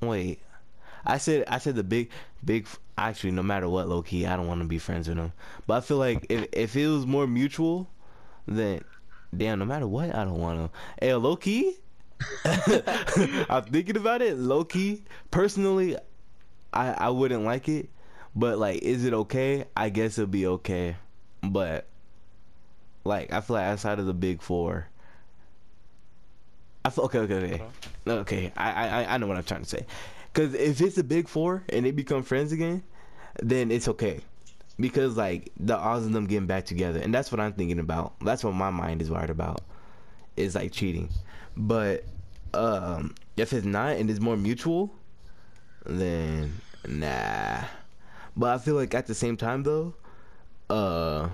wait, I said I said the big big. Actually, no matter what, low key, I don't want to be friends with him. But I feel like if if it was more mutual, then damn, no matter what, I don't want to. Hey, low key. I'm thinking about it. Low key, personally, I I wouldn't like it, but like, is it okay? I guess it'll be okay, but like, I feel like outside of the big four, I feel okay, okay, okay, okay. I I I know what I'm trying to say, because if it's a big four and they become friends again, then it's okay. Because like the odds of them getting back together, and that's what I'm thinking about. That's what my mind is worried about, is like cheating. But um, if it's not and it's more mutual, then nah. But I feel like at the same time though, uh,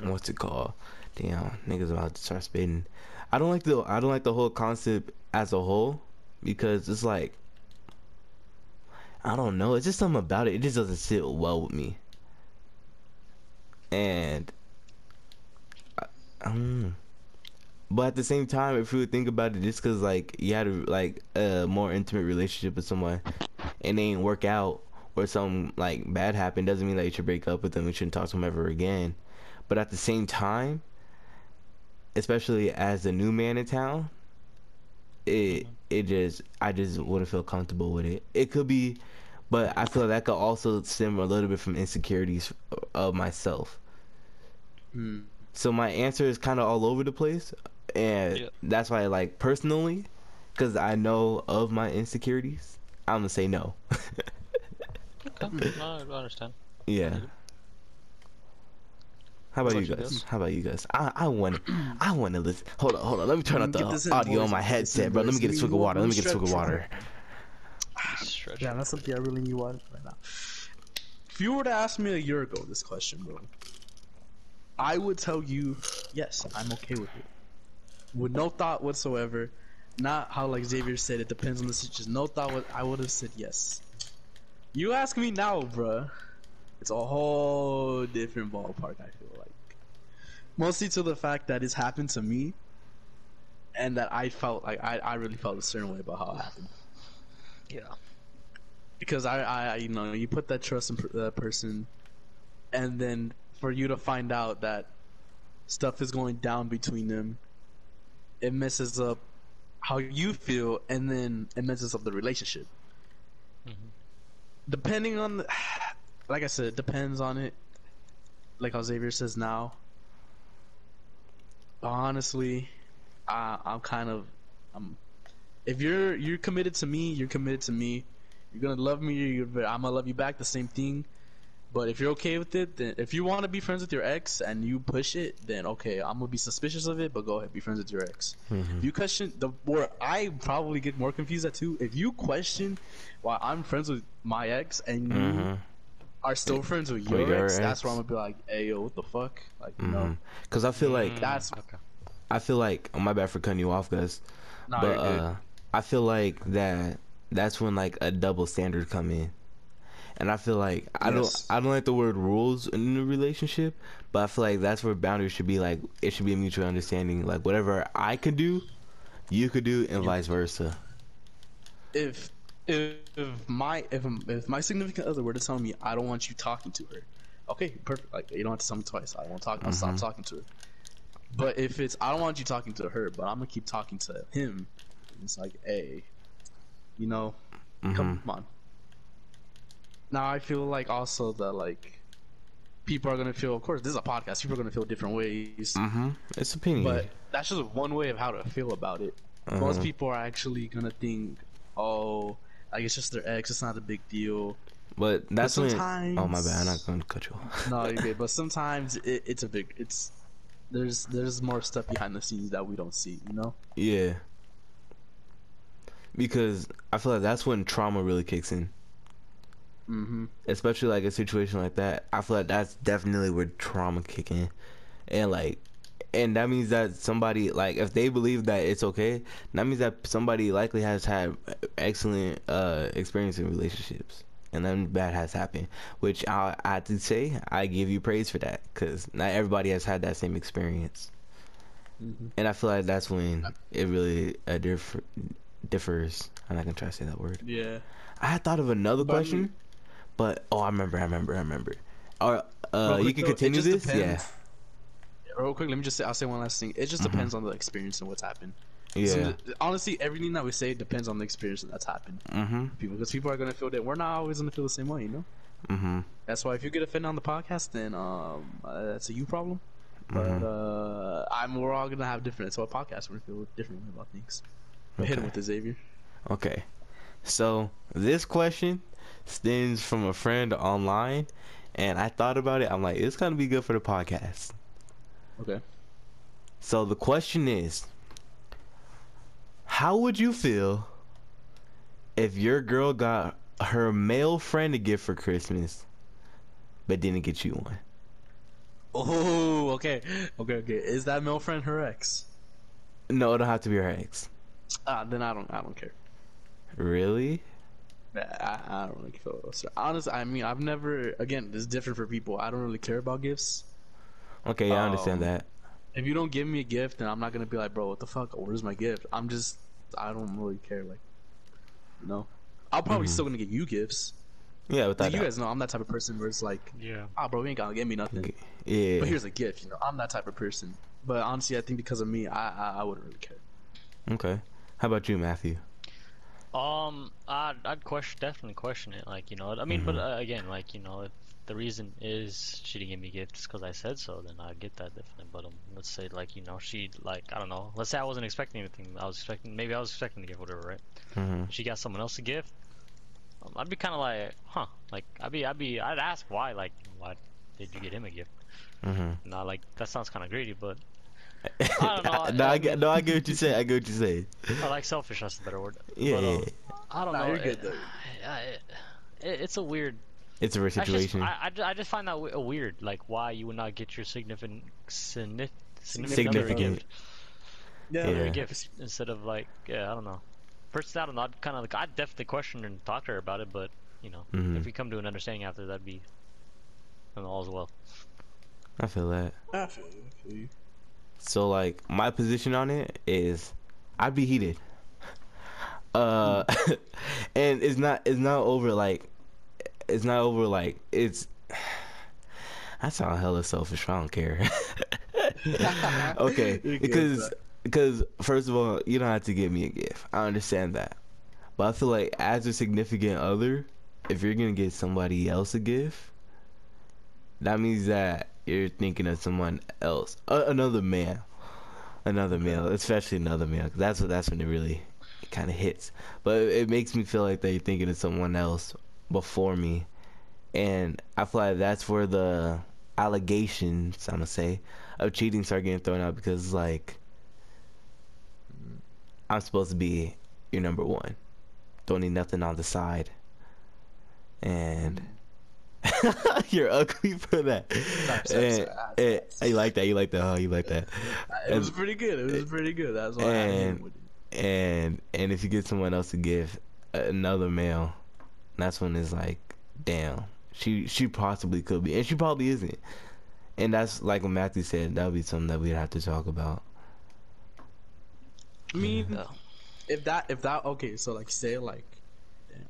what's it called? Damn, niggas about to start spitting. I don't like the I don't like the whole concept as a whole because it's like I don't know. It's just something about it. It just doesn't sit well with me. And I, um, but at the same time, if you would think about it, just because like you had a, like a more intimate relationship with someone and they ain't work out or something like bad happened, doesn't mean that you should break up with them. You shouldn't talk to them ever again. But at the same time, especially as a new man in town, it it just I just wouldn't feel comfortable with it. It could be, but I feel that could also stem a little bit from insecurities of myself.
Hmm.
So my answer is kind of all over the place, and
Yeah.
that's why, like personally, because I know of my insecurities, I'm gonna say no.
Okay. No, I understand.
yeah. How about
What
you
about you
guys?
guys?
How about you guys? I I want I want to listen. Hold on, hold on. Let me turn
Let
out
me get this
the audio on my
Let me get this
headset, bro. Let me get a
Let
swig of water. Let me get a swig of
stretch.
water.
Stretch.
Yeah, that's something I really need one right now. If you were to ask me a year ago this question, bro, I would tell you, yes, I'm okay with it. With no thought whatsoever. Not how like Xavier said, it depends on the situation. No thought. What I would have said yes. You ask me now, bruh. It's a whole different ballpark. I feel like, mostly to the fact that it's happened to me, and that I felt like I, I really felt a certain way about how it happened
Yeah.
because I, I, you know, you put that trust in per- that person, and then for you to find out that stuff is going down between them, it messes up how you feel, and then it messes up the relationship.
Mhm.
Depending on, the, like I said, it depends on it. Like how Xavier says now. Honestly, I, I'm kind of, I'm. If you're you're committed to me, you're committed to me you're gonna love me. You're, I'm gonna love you back. The same thing. But if you're okay with it, then if you want to be friends with your ex and you push it, then okay, I'm gonna be suspicious of it. But go ahead, be friends with your ex. If you question the where I probably get more confused at too. If you question why I'm friends with my ex and you
Mhm.
Are still friends with
With
your,
your
ex, that's where I'm gonna be like, hey yo, what the fuck? Like, you
Mhm.
know,
Cause I feel like
that's
Okay.
I feel like oh, my bad for cutting you off, guys.
nah,
but uh, I feel like that that's when like a double standard come in, and I feel like I
Yes.
don't I don't like the word rules in a relationship, but I feel like that's where boundaries should be. Like it should be a mutual understanding. Like whatever I could do, you could do, and vice versa.
if if, my if if my significant other were to tell me I don't want you talking to her, okay, perfect. Like you don't have to tell me twice. I won't talk. I'll stop
Mhm.
talking to her. But if it's I don't want you talking to her, but I'm gonna keep talking to him, it's like, hey, you know,
Mhm.
come on. Now I feel like also that like people are gonna feel. Of course, this is a podcast. People are gonna feel different ways.
Mhm. It's opinion.
But that's just one way of how to feel about it. Most
Uh-huh.
people are actually gonna think, oh, like it's just their ex. It's not a big deal.
But that's when.
sometimes-
Oh my bad. I'm not going to cut you off.
No, you're good. But sometimes it, it's a big. It's there's there's more stuff behind the scenes that we don't see. You know.
Yeah. Because I feel like that's when trauma really kicks in.
Mm-hmm.
especially like a situation like that i feel like that's definitely where trauma kick in and like and that means that somebody like if they believe that it's okay, that means that somebody likely has had excellent uh experience in relationships. And then bad has happened, which I, I have to say I give you praise for that because not everybody has had that same experience,
Mm-hmm.
and I feel like that's when it really uh, differ, differs. I'm not gonna try to say that word.
Yeah.
I had thought of another
But
question, but oh, I remember, I remember, I remember. Or uh,
Real
you can
it
continue this, yeah,
depends. Real quick, let me just say. I'll say one last thing. It just
Mhm.
depends on the experience and what's happened. So,
yeah,
honestly, everything that we say depends on the experience that's happened.
mm-hmm,
People, because people are gonna feel that we're not always gonna feel the same way. You know.
mm-hmm,
That's why if you get offended on the podcast, then um, uh, that's a you problem. But
Mhm.
uh, I'm we're all gonna have different. So a podcast we're gonna feel differently about things. But hit him with the Xavier.
okay. So this question stems from a friend online, and I thought about it. I'm like, it's gonna be good for the podcast.
Okay.
So the question is, how would you feel if your girl got her male friend a gift for Christmas, but didn't get you one?
Oh, okay, okay, okay. Is that male friend her ex?
No, it don't have to be her ex.
Ah, then I don't, I don't care.
Really?
I, I don't really feel. So, honestly, I mean, I've never. Again, this is different for people. I don't really care about gifts.
Okay, yeah, I understand
Um,
that.
If you don't give me a gift, then I'm not gonna be like, bro, what the fuck? Where's my gift? I'm just, I don't really care. Like, you know, I'm probably
Mhm.
still gonna get you gifts.
Yeah, without
Like, you guys know, I'm that type of person where it's like,
Yeah.
ah, bro, you ain't gonna give me nothing.
Okay, Yeah.
But here's a gift. You know, I'm that type of person. But honestly, I think because of me, I, I, I wouldn't really care.
okay. How about you, Matthew?
Um, I'd, I'd question definitely question it. Like you know, I mean, but
Mhm.
uh, again, like you know, if the reason is she didn't give me gifts because I said so, then I get that definitely. But um, let's say like you know, she like I don't know. Let's say I wasn't expecting anything. I was expecting maybe I was expecting to give whatever, right?
Mm-hmm.
She got someone else a gift. Um, I'd be kind of like, huh? Like I'd be, I'd be, I'd ask why. Like, why did you get him a gift?
Mm-hmm.
Not like that sounds kind of greedy, but don't know,
no, I
I
get, no, I get what you say. I get what you say.
I like selfish. That's the better word.
Yeah,
But, um,
yeah.
I don't
Nah,
know.
you're good, though.
yeah, it, it, it's a weird
It's a weird
That's just-
situation.
I, I, I just find that w- weird, like why you would not get your significant signif-
Significant
other gift,
Yeah.
Yeah.
a gift instead of like yeah, I don't know. Personally, I don't know. I'd kind of like I'd definitely question and talk to her about it, but you know,
Mhm.
if we come to an understanding after, that'd be and all as well.
I feel that.
I feel. I feel you.
So like my position on it is I'd be heated. Uh and it's not it's not over like it's not over like it's I sound hella selfish, I don't care. okay. Because because first of all, you don't have to give me a gift. I understand that. But I feel like as a significant other, if you're gonna get somebody else a gift, that means that you're thinking of someone else, uh, another man, another male, especially another male. 'cause that's what that's when it really kind of hits. But it, it makes me feel like that you're thinking of someone else before me, and I feel like that's where the allegations I'm gonna say of cheating start getting thrown out because like I'm supposed to be your number one. Don't need nothing on the side. And you're ugly for that. And- and- you like that, you like that, oh you like that.
It was pretty good. It was pretty good. That's why I
and-. And and if you get someone else to give another male, that's when it's like, damn, she she possibly could be, and she probably isn't. And that's like what Matthew said. That would be something that we'd have to talk about.
I mean,
Yeah.
if that, if that, okay, so like, say like,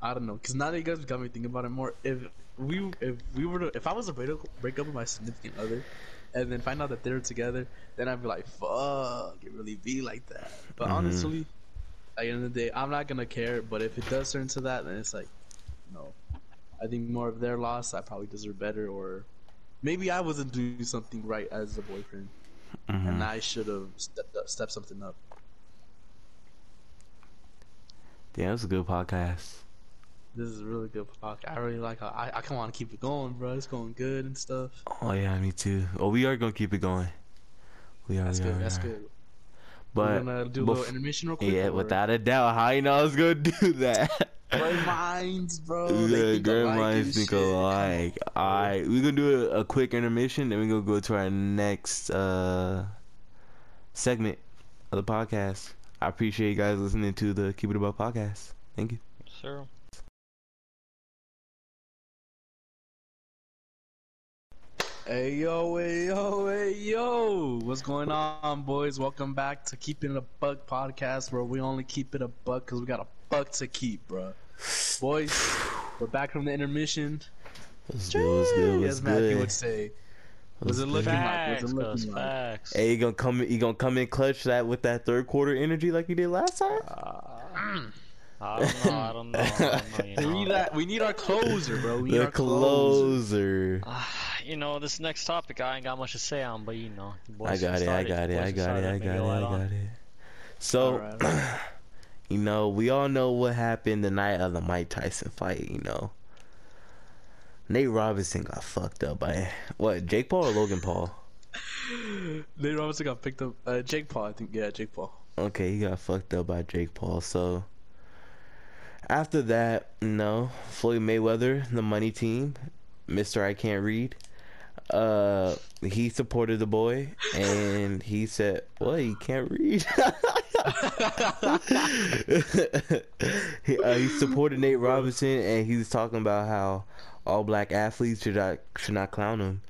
I don't know, because now that you guys got me thinking about it more, if we, if we were to, if I was to break up, break up with my significant other, and then find out that they're together, then I'd be like, fuck, it really be like that. But
Mhm.
honestly, at the end of the day, I'm not gonna care. But if it does turn to that, then it's like, no, I think more of their loss. I probably deserve better, or maybe I wasn't doing something right as a boyfriend,
Mhm.
and I should have stepped up, stepped something up.
Damn, that was a good podcast.
This is a really good podcast. I really like how I, I kind of want to keep it going, bro. It's going good and stuff.
Oh yeah, me too. Oh, we are gonna keep it going. We are.
That's
we
good.
are,
That's good.
But
We're gonna do a little intermission real quick.
yeah,
or-
without a doubt, how you know I was gonna do that?
Great minds, bro. They
Yeah,
think
great
alike
minds
and
think
shit.
alike. Alright, we're gonna do a, a quick intermission, then we're gonna go to our next uh segment of the podcast. I appreciate you guys listening to the Keep It a Buck podcast. Thank you.
Sure.
Hey yo, hey yo, hey yo! What's going on, boys? Welcome back to Keeping It a Buck podcast, where we only keep it a buck because we got a buck to keep, bro. Boys, we're back from the intermission.
What's good? What's good? What's
Yes, Matthew
good?
would say. Was it
What's
looking
good?
like? Was it
cuz,
looking like?
facts.
Hey, you gonna come? You gonna come in clutch that with that third quarter energy like you did last time?
I don't know. I don't know. I don't know. You
We need that. We need our closer, bro. We need
The
our closer.
closer.
Ah, you know, this next topic I ain't got much to say on, but you know, the boys
I got it. I got it. I got it. I got it. I got it. So,
Alright, alright.
You know, we all know what happened the night of the Mike Tyson fight. You know, Nate Robinson got fucked up by what? Jake Paul or Logan Paul?
Nate Robinson got picked up. Uh, Jake Paul, I think. Yeah, Jake Paul.
Okay, he got fucked up by Jake Paul. So after that, you know, Floyd Mayweather, the money team, Mister I can't read. Uh, he supported the boy, and he said, "Well, he can't read." he, uh, he supported Nate Robinson, and he was talking about how all black athletes should not should not clown him.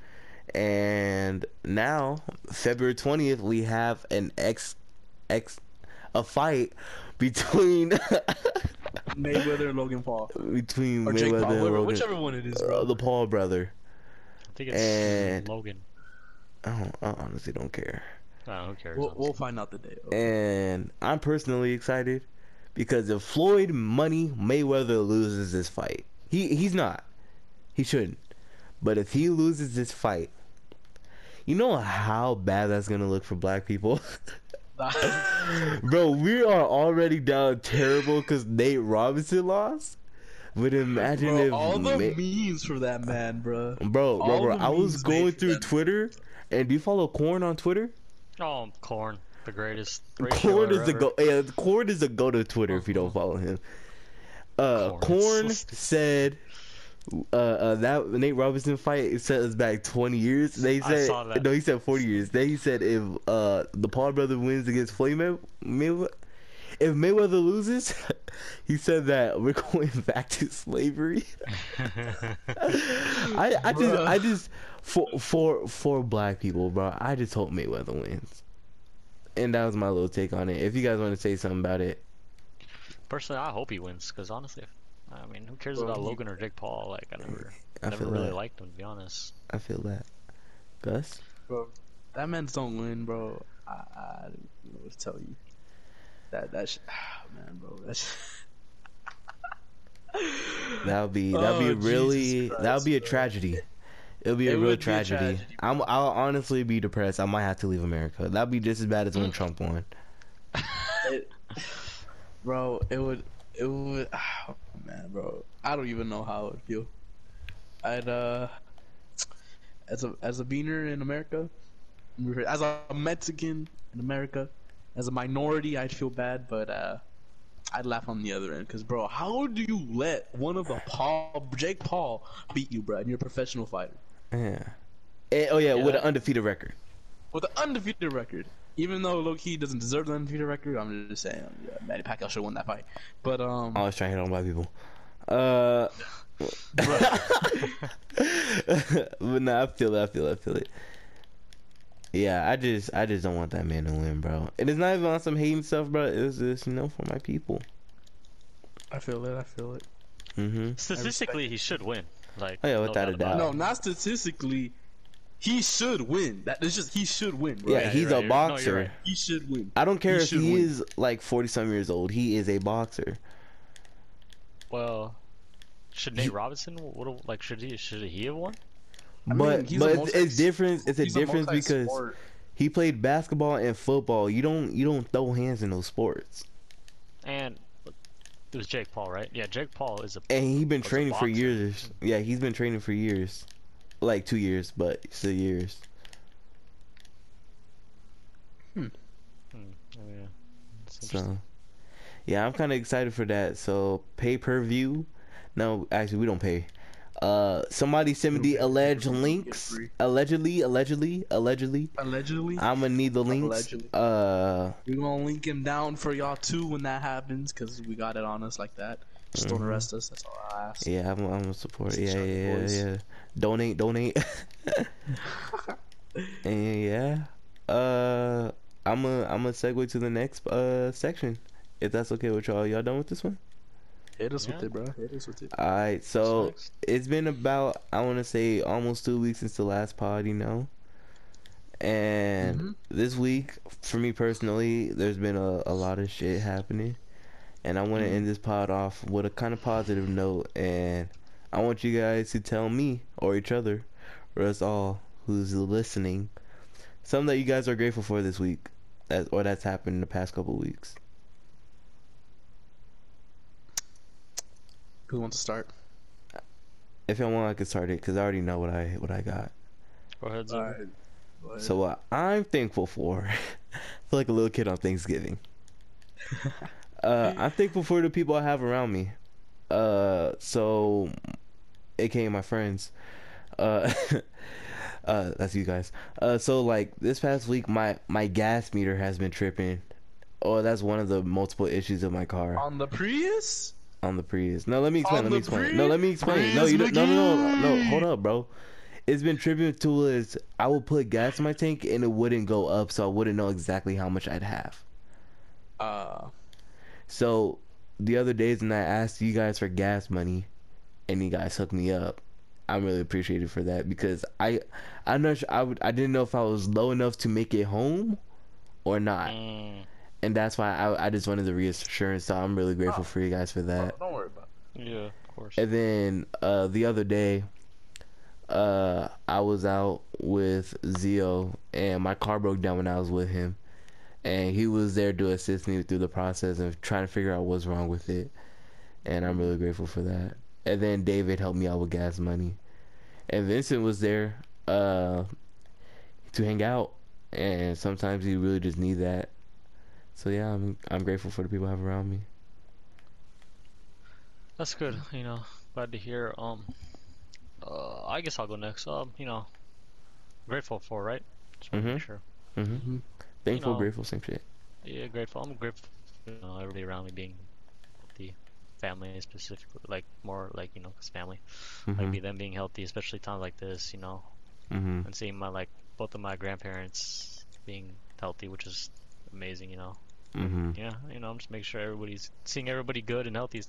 And now, February twentieth, we have an ex ex a fight between
Mayweather and Logan Paul.
between
Or Jake
Mayweather
Paul.
and Logan,
whichever one it is,
uh,
bro.
the Paul brother.
I think it's
And-
Logan.
I, don't, I honestly don't care.
Oh, who cares?
We'll, we'll find out the day.
And I'm personally excited because if Floyd Money Mayweather loses this fight, he he's not. He shouldn't. But if he loses this fight, you know how bad that's gonna look for black people. Bro, we are already down terrible because Nate Robinson lost. But imagine
bro,
if
all the
Ma-
memes for that man, bro.
bro, bro,
all
bro, I was going through. Twitter, and do you follow Corn on Twitter?
Oh, Corn, the greatest. greatest
Corn
show
is the
ever.
go. Yeah, Corn is a go to Twitter if you don't follow him. Uh,
Corn,
Corn
so
said, uh, uh, that Nate Robinson fight set us back twenty years. They
I
said
saw that.
no, he said forty years. Then he said if uh the Paul brother wins against Floyd May- Mayweather, if Mayweather loses, he said that we're going back to slavery. I I just I just for for for black people, bro. I just hope Mayweather wins. And that was my little take on it. If you guys want to say something about it,
Personally, I hope he wins because honestly, I mean, who cares about Logan or Jake Paul? Like, I never,
I
never
feel
really
that.
liked him to be honest.
I feel that. Gus,
Bro, that man's don't win, bro. I, I don't know what to tell you. That that sh- man, bro. That's
that would be that would
Oh,
be really that would be a tragedy. It'll be
It
a real
be a
tragedy.
tragedy,
I'm I'll honestly be depressed. I might have to leave America. That'd be just as bad as when
Mm.
Trump won.
it, bro. It would it would. Oh, man, bro. I don't even know how it would feel. I'd uh, as a as a beaner in America, as a Mexican in America, as a minority, I'd feel bad, but uh. I'd laugh on the other end, cause bro, how do you let one of the Paul, Jake Paul, beat you, bro? And you're a professional fighter
Yeah. Eh, oh yeah,
Yeah,
with an undefeated record.
with an undefeated record. Even though low key doesn't deserve the undefeated record, I'm just saying, yeah, Manny Pacquiao should have won that fight. But um,
I was trying to hit on black people. Uh, but nah, I feel it. I feel it. I feel it. Yeah, I just, I just don't want that man to win, bro. And it's not even on some hating stuff, bro. It's just, you know, for my people.
I feel it. I feel it.
Mm-hmm.
Statistically, he should win. Like,
Oh, yeah,
no
without a doubt.
No, not statistically. He should win. That is just he should win, bro.
Yeah,
Yeah,
he's
you're
a
right, you're- no,
boxer.
right.
he should win.
I don't care
He
if he
win.
is like forty some years old. He is a boxer.
Well, should Nate Robinson? What? Like, should he? Should he have won?
I mean,
but but it's, it's different. It's a
He's
difference because he played basketball and football. You don't you don't throw hands in those sports.
And it was Jake Paul, right? Yeah, Jake Paul is a.
And he's been training for years. Yeah, he's been training for years, like two years, but still years.
Hmm, oh, yeah.
So, yeah, I'm kind of excited for that. So pay per view. No, actually, we don't pay. Uh, somebody send me the alleged links. Allegedly, allegedly, allegedly.
Allegedly.
I'm gonna need the links.
Allegedly.
Uh,
We're gonna link him down for y'all too when that happens, cause we got it on us like that. Just don't
Mhm.
arrest us. That's all I ask.
yeah, I'm, I'm gonna support. Yeah, yeah, yeah, yeah. Donate, donate. and yeah, uh, I'm a I'm gonna segue to the next uh section, if that's okay with y'all. Y'all done with this one?
Hit us with it, bro. Hit us with it.
All right, so
Next.
it's been about I want to say almost two weeks since the last pod, you know. And
Mhm.
this week, for me personally, there's been a, a lot of shit happening, and I want to end this pod off with a kind of positive note, and I want you guys to tell me or each other, or us all who's listening, something that you guys are grateful for this week, that or that's happened in the past couple weeks.
Who wants to start?
If you want, I can start it because I already know what I what I got.
Go ahead, Zim.
So what I'm thankful for, I feel like a little kid on Thanksgiving. uh, I'm thankful for the people I have around me. Uh, so, aka my friends. Uh, uh, that's you guys. Uh, so like this past week, my my gas meter has been tripping. Oh, that's one of the multiple issues of my car
On the Prius?
On the Prius. No, let me explain.
On
Let me explain. No, let me explain. No, you don't. No, no, no, no. Hold up, bro. It's been tripping to is I would put gas in my tank and it wouldn't go up, so I wouldn't know exactly how much I'd have.
Uh,
So the other days when I asked you guys for gas money, and you guys hooked me up, I'm really appreciated for that because I, I'm not sure I would I didn't know if I was low enough to make it home, or not,
Mm,
and that's why I I just wanted the reassurance. So I'm really grateful
Oh.
for you guys for that.
don't worry about it.
yeah, of course.
And then uh, the other day, uh, I was out with Zio, and my car broke down when I was with him, and he was there to assist me through the process of trying to figure out what's wrong with it, and I'm really grateful for that. And then David helped me out with gas money, and Vincent was there uh, to hang out, and sometimes you really just need that. So yeah, I'm I'm grateful for the people I have around me.
That's good. You know, glad to hear. Um, uh, I guess I'll go next. Um, you know, grateful for right. Just wanna
Mhm.
Sure.
hmm
Mhm.
Thankful,
know,
grateful, same shit.
Yeah, grateful. I'm grateful. You know, everybody around me being healthy, family specifically, like more like you know, 'cause family, like
Mhm.
be them being healthy, especially times like this. You know,
Mhm.
and seeing my like both of my grandparents being healthy, which is amazing. You know,
Mhm.
yeah, you know, I'm just making sure everybody's seeing everybody good and healthy is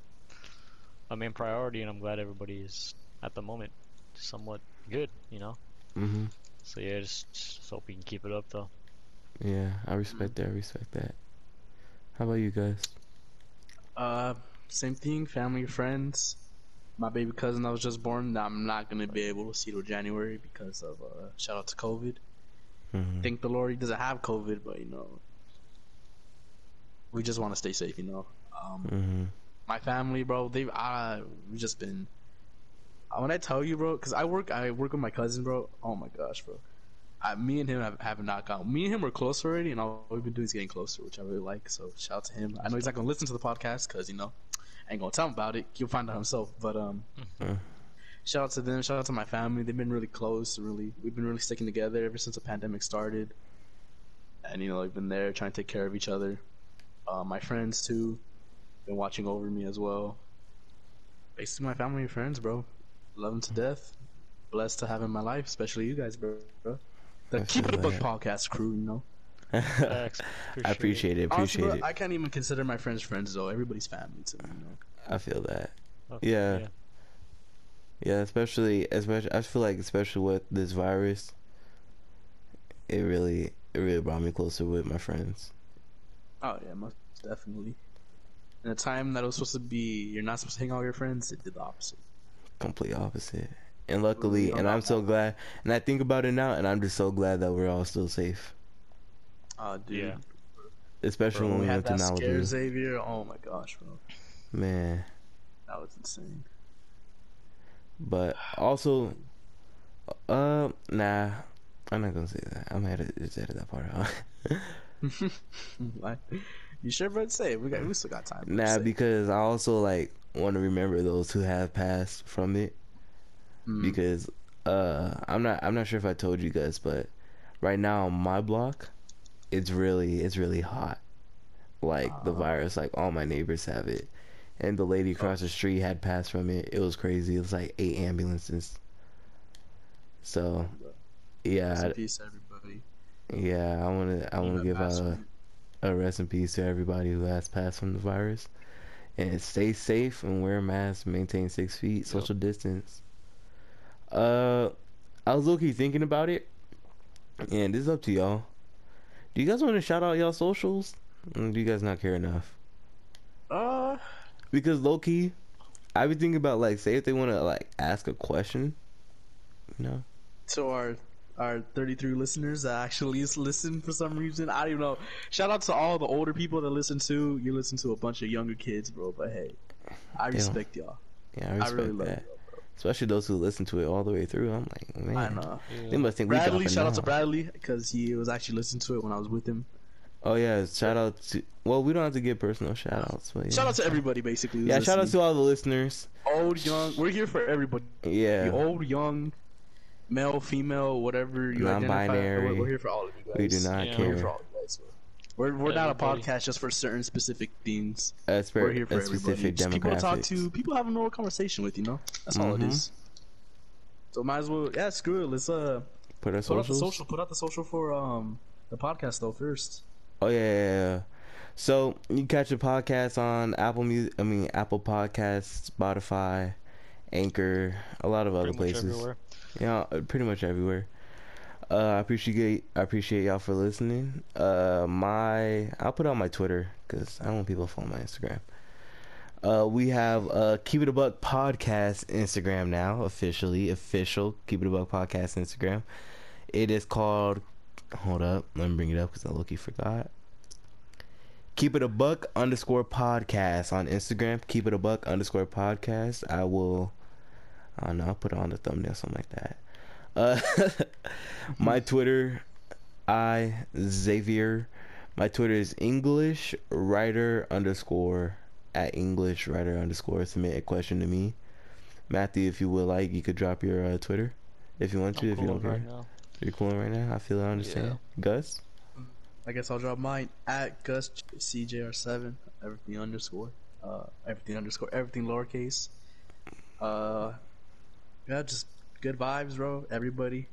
my main priority, and I'm glad everybody is at the moment somewhat good. You know,
Mhm.
so yeah, just, just hope we can keep it up though.
Yeah, I respect that. I respect that. How about you guys?
Uh, same thing. Family, friends. My baby cousin that was just born. I'm not gonna be able to see till January because of uh, shout out to COVID.
Mhm.
Thank the Lord he doesn't have COVID, but you know, we just want to stay safe. You know. Um,
Mhm.
my family, bro, they've uh, we just been. uh, When I tell you, bro, because I work, I work with my cousin, bro. Oh my gosh, bro. I, me and him have, have not gone. Me and him were close already, and all we've been doing is getting closer, which I really like. So shout out to him. I know he's not gonna listen to the podcast because you know, I ain't gonna tell him about it. He'll find out himself. But um,
Mhm.
shout out to them. Shout out to my family. They've been really close. Really, we've been really sticking together ever since the pandemic started. And you know, we've been there trying to take care of each other. Uh, my friends too, been watching over me as well. Basically, my family and friends, bro. Love them to death. Blessed to have in my life, especially you guys, bro. The
I
Keep It a
Buck
podcast crew, you know.
Facts.
I appreciate it.
Honestly,
Appreciate
bro,
it.
I can't even consider my friends friends though. Everybody's family to me, you know.
I feel that.
Okay,
Yeah. Yeah, especially, especially. I feel like, especially with this virus, it really, it really brought me closer with my friends.
Oh yeah, most definitely. In a time that it was supposed to be, you're not supposed to hang out with your friends. It did the opposite.
Complete opposite. And luckily, and I'm so glad. And I think about it now, and I'm just so glad that we're all still safe.
Oh, dude.
Yeah.
Especially
Bro,
when we
had
went to
that scare
Malibu.
Xavier. Oh my gosh, bro,
Man.
that was insane.
But also, uh, nah, I'm not gonna say that. I'm gonna edit, just edit that part out.
You sure, bro? Say it. We got. We still got time.
nah, because I also like want to remember those who have passed from it.
Mm.
because uh I'm not I'm not sure if I told you guys, but right now on my block, it's really it's really hot. Like the
Ah.
virus, like all my neighbors have it, and the lady across the street had passed from it. It was crazy. It was like eight ambulances. So, yeah,
Rest in
I-
peace, everybody.
Yeah. I wanna I wanna give a, a rest in peace to everybody who has passed from the virus, and stay safe and wear a mask. Maintain six feet, social distance. Uh, I was low-key thinking about it, and this is up to y'all. Do you guys want to shout out y'all socials? Or do you guys not care enough?
Uh,
Because low-key, I be thinking about like, say if they want to like ask a question, you know.
to our our 33 listeners that actually listen for some reason. I don't even know. Shout out to all the older people that listen to. You listen to a bunch of younger kids, bro. But hey, I
don't-
respect y'all.
Yeah, I
I
respect
really love
that.
y'all.
Especially those who listen to it all the way through. I'm like, man,
I know.
they must think
Bradley,
dropping
shout out to. Bradley because he was actually listening to it when I was with him.
Oh yeah, shout out to. Well, we don't have to give personal shout outs, but yeah.
Shout out to everybody, basically. who's
Yeah, shout out to all the listeners.
old, young. We're here for everybody.
Yeah,
Old, young, male, female, whatever you identify.
Non-binary.
We're, we're here for all of you guys.
we do not
Yeah.
We're here
care.
for all of you guys. We're we're not a
Everybody.
podcast just for certain specific things.
A, spe-
We're here for
a
everybody.
specific
Just people to talk
demographic.
to, people have a normal conversation with. You know, that's all it
Mhm.
is. So might as well, yeah, screw it. Let's uh
Put our
put out the
socials.
social. Put out the social for um the podcast though first.
Oh yeah, yeah, yeah. So you can catch the podcast on Apple Music. I mean Apple Podcasts, Spotify, Anchor, a lot of other
Pretty much
places.
everywhere.
Yeah, uh, pretty much everywhere. Uh, I appreciate I appreciate y'all for listening. Uh, my I'll put on my Twitter because I don't want people follow my Instagram. Uh, we have uh Keep It a Buck podcast Instagram now officially official Keep It a Buck podcast Instagram. It is called. Hold up, let me bring it up because I look forgot. Keep it a buck underscore podcast on Instagram. Keep it a buck underscore podcast. I will. I don't know. I'll put it on the thumbnail, something like that. Uh, my Twitter, I Xavier. My Twitter is English writer underscore at English writer underscore. Submit a question to me, Matthew. If you would like, you could drop your uh, Twitter if you want to.
I'm
if you
cool
don't care,
right now.
you're cool right now. I feel I understand. Gus.
I guess I'll drop mine at Gus CJR7. Everything underscore. Uh, everything underscore. Everything lowercase. Uh, yeah, just good vibes, bro. Everybody.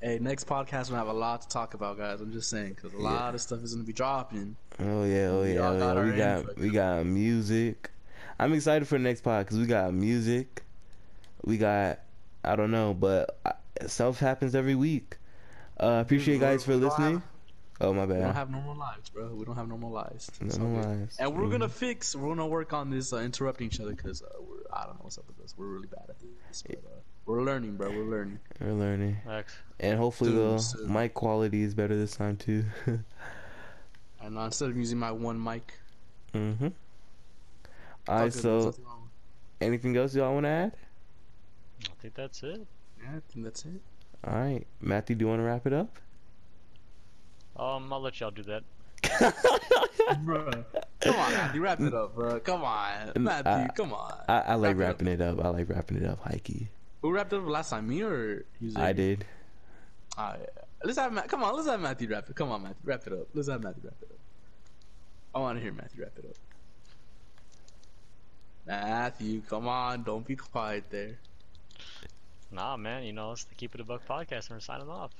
Hey, next podcast we'll have a lot to talk about, guys. I'm just saying because a lot of stuff is gonna be dropping.
Oh yeah, oh yeah, oh, yeah. We got
input.
we got music. I'm excited for the next pod because we got music. We got I don't know, but uh, stuff happens every week. Uh, appreciate you guys for listening.
have-
Oh my bad.
We don't have normal lives, bro. We don't have normal lives. It's
No
all good. And we're
Mhm.
gonna fix. We're gonna work on this uh, interrupting each other because uh. I don't know what's up with us. We're really bad at this. But, uh, we're learning, bro. We're learning.
We're learning,
Max.
and hopefully
Soon,
the
soon.
mic quality is better this time too.
And uh, instead of using my one mic,
mhm. Alright, so anything else y'all want to add?
I think that's it.
yeah, I think that's it.
All right, Matthew, do you want to wrap it up?
Um, I'll let y'all do that.
bro, come on, Matthew, wrap it up, bro. Come on, Matthew,
uh,
come on.
I, I like
Wrap it up.
wrapping it up. I like wrapping it up, Heike.
Who wrapped it up last time? Me or you?
I did.
Ah, yeah. Let's have Matt. Come on, let's have Matthew wrap it. Come on, Matthew, wrap it up. Let's have Matthew wrap it up. I want to hear Matthew wrap it up. Matthew, come on, don't be quiet there.
Nah, man, you know, it's the Keep It a Buck podcast and we're signing off.